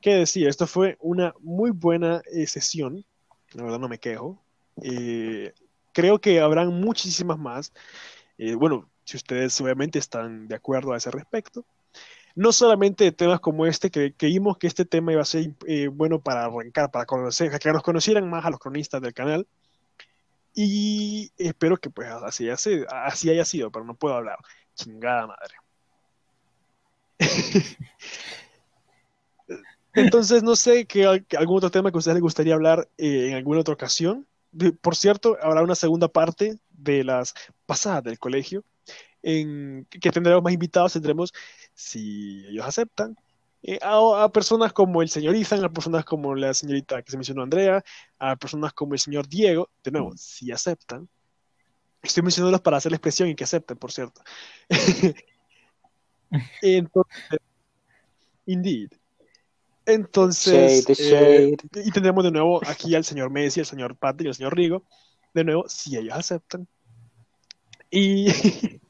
¿qué decir? Esto fue una muy buena eh, sesión, la verdad no me quejo. Eh, creo que habrán muchísimas más. Eh, bueno, si ustedes obviamente están de acuerdo a ese respecto. No solamente temas como este, que creímos que este tema iba a ser eh, bueno para arrancar, para conocer, que nos conocieran más a los cronistas del canal. Y espero que pues así sido- así haya sido, pero no puedo hablar. Chingada madre. Entonces, no sé qué algún otro tema que a ustedes les gustaría hablar eh, en alguna otra ocasión. Por cierto, habrá una segunda parte de las pasadas del colegio, en que tendremos más invitados, tendremos, si ellos aceptan, eh, a, personas como el señor Ethan, a personas como la señorita que se mencionó Andrea, a personas como el señor Diego, de nuevo, si aceptan. Estoy mencionándolos para hacer la expresión y que acepten, por cierto. Entonces, indeed. Entonces, eh, y tendremos de nuevo aquí al señor Messi, al señor Patrick y al señor Rigo. De nuevo, si ellos aceptan. Y.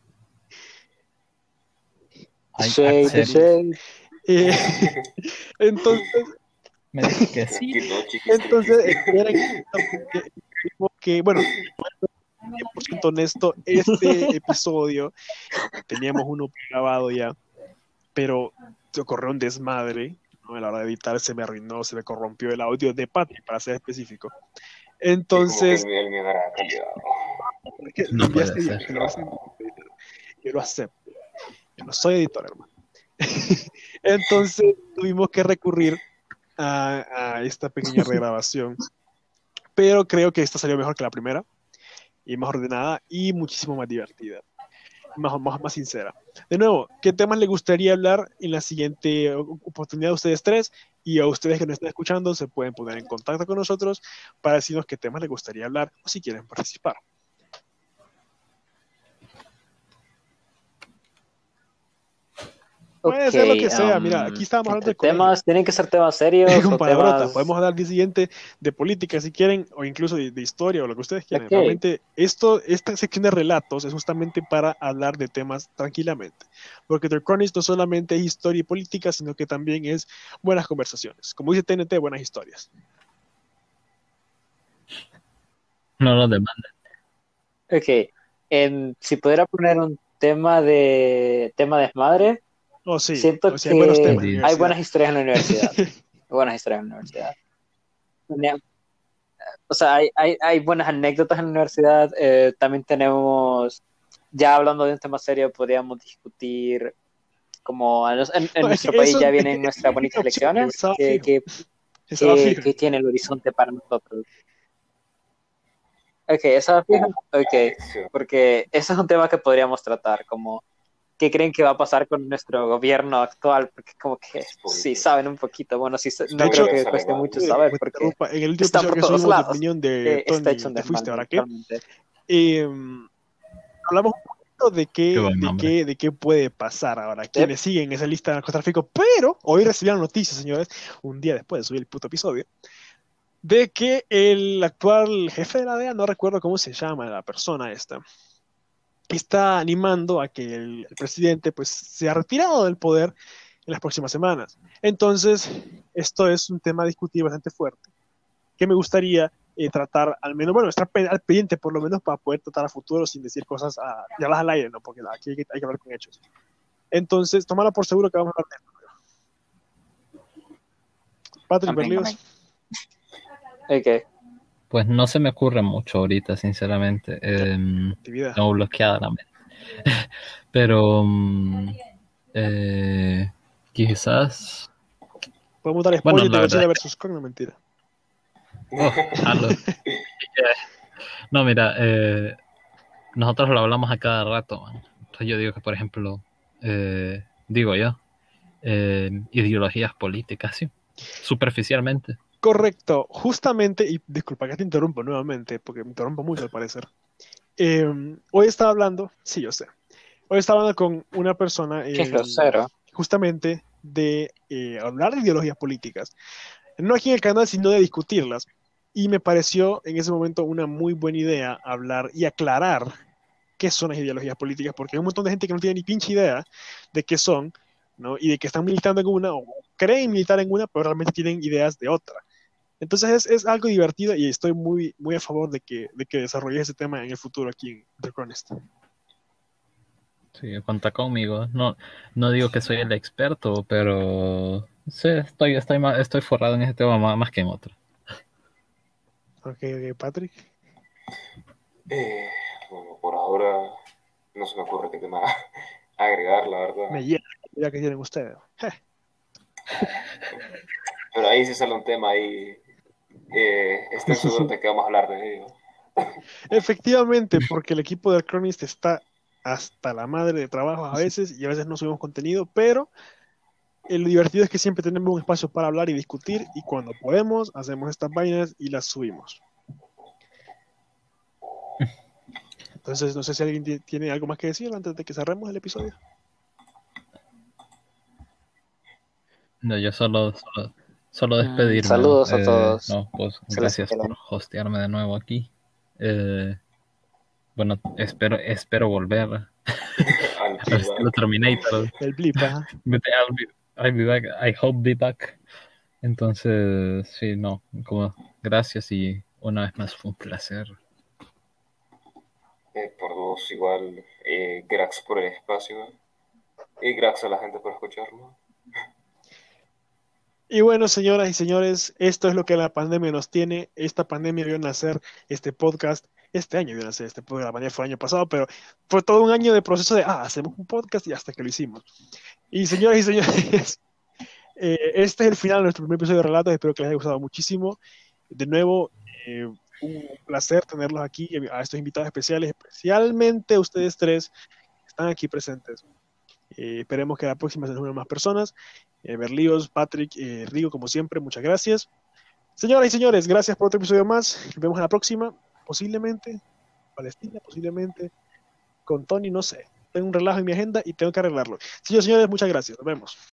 Eh, entonces. Me que sí. Entonces, que, bueno, 100% honesto, este episodio teníamos uno grabado ya, pero se ocurrió un desmadre a la hora de editar se me arruinó, se me corrompió el audio de Patty, para ser específico. Entonces... no puede ser. Yo lo acepto. Yo no soy editor, hermano. Entonces tuvimos que recurrir a, a, esta pequeña regrabación. Pero creo que esta salió mejor que la primera. Y más ordenada y muchísimo más divertida más, más, más sincera. De nuevo, ¿qué temas le gustaría hablar en la siguiente oportunidad a ustedes tres? Y a ustedes que nos están escuchando se pueden poner en contacto con nosotros para decirnos qué temas les gustaría hablar o si quieren participar. Puede ser lo que sea. Mira, aquí estábamos hablando de temas. Tienen que ser temas serios. Podemos hablar día siguiente de política si quieren, o incluso de, historia o lo que ustedes quieran. Realmente, esto, esta sección de relatos es justamente para hablar de temas tranquilamente. Porque The Chronicles no solamente es historia y política, sino que también es buenas conversaciones. Como dice TNT, buenas historias. No lo demandan. Ok. si pudiera poner un tema de tema desmadre, Oh, sí. Siento que hay buenas historias en la universidad. buenas historias en la universidad. O sea, hay, hay, hay buenas anécdotas en la universidad. Eh, también tenemos, ya hablando de un tema serio, podríamos discutir como en, nuestro país ya vienen nuestras bonitas lecciones que, que, que, tiene el horizonte para nosotros. Ok, esa fija. Ok, porque ese es un tema que podríamos tratar, como qué creen que va a pasar con nuestro gobierno actual, porque como que sí saben un poquito, bueno, sí, no creo que cueste mucho saber, porque en el último está por todos lados. opinión de eh, Tony, está fuiste ahora qué, em, hablamos un poquito de qué, de qué, de qué puede pasar ahora, quienes siguen esa lista de narcotráfico, pero hoy recibieron noticias, señores, un día después de subir el puto episodio, de que el actual jefe de la DEA, no recuerdo cómo se llama la persona esta, está animando a que el, presidente pues sea retirado del poder en las próximas semanas. Entonces, esto es un tema discutido bastante fuerte, que me gustaría eh, tratar, al menos, bueno, estar al pendiente por lo menos para poder tratar a futuro sin decir cosas a, las al aire, ¿no? Porque aquí hay que, hay que hablar con hechos. Entonces, tomala por seguro que vamos a hablar de esto. Patrick Berlioz. Okay. Pues no se me ocurre mucho ahorita, sinceramente. Eh, tengo bloqueada la mente. Pero mm, eh, quizás. Podemos dar spoiler bueno, de Godzilla versus Kong, no mentira. Oh, no, mira, eh, nosotros lo hablamos a cada rato. Man. Entonces yo digo que, por ejemplo, eh, digo yo, eh, ideologías políticas, sí, superficialmente. Correcto, justamente, y disculpa que te interrumpo nuevamente, porque me interrumpo mucho al parecer. Em, hoy estaba hablando, sí, yo sé. Hoy estaba hablando con una persona. Eh, justamente de eh, hablar de ideologías políticas. No aquí en el canal, sino de discutirlas. Y me pareció en ese momento una muy buena idea hablar y aclarar qué son las ideologías políticas, porque hay un montón de gente que no tiene ni pinche idea de qué son, ¿no? Y de que están militando en una, o creen militar en una, pero realmente tienen ideas de otra. Entonces es, algo divertido y estoy muy, muy a favor de que, de que desarrolle ese tema en el futuro aquí en The Chronist. Sí, cuenta conmigo. No, no digo que soy el experto, pero sí, estoy, estoy, estoy forrado en ese tema más, que en otro. Ok, ok, Patrick. Eh, bueno, por ahora no se me ocurre qué tema agregar, la verdad. Me llena la idea que tienen ustedes. Pero ahí sí sale un tema ahí. Eh, estén seguros de que vamos a hablar de ello. Efectivamente, porque el equipo de Cronist está hasta la madre de trabajo a veces y a veces no subimos contenido, pero eh, lo divertido es que siempre tenemos un espacio para hablar y discutir y cuando podemos hacemos estas vainas y las subimos. Entonces, no sé si alguien ti- tiene algo más que decir antes de que cerremos el episodio. No, yo solo, solo, solo Mm, despedirme. saludos a Eh, todos. No, pues gracias por hostearme de nuevo aquí. Eh, bueno, espero, espero volver feedback. estilo Terminator. El blip, ajá. But I'll be, I'll be back. I hope be back. Entonces, sí, no, como gracias y una vez más fue un placer. Eh, por dos, igual. Eh, Grax por el espacio. Y gracias a la gente por escucharlo. Y bueno, señoras y señores, esto es lo que la pandemia nos tiene. Esta pandemia vio nacer este podcast. Este año vio nacer este podcast. La pandemia fue el año pasado, pero fue todo un año de proceso de, ah, hacemos un podcast y hasta que lo hicimos. Y señoras y señores, eh, este es el final de nuestro primer episodio de Relatos. Espero que les haya gustado muchísimo. De nuevo, eh, un placer tenerlos aquí, a estos invitados especiales, especialmente ustedes tres están aquí presentes. Eh, esperemos que la próxima se unan más personas. Eh, Berlíos, Patrick, eh, Rigo, como siempre, muchas gracias. Señoras y señores, gracias por otro episodio más. Nos vemos en la próxima, posiblemente, Palestina, posiblemente, con Tony, no sé. Tengo un relajo en mi agenda y tengo que arreglarlo. Señores señores, muchas gracias. Nos vemos.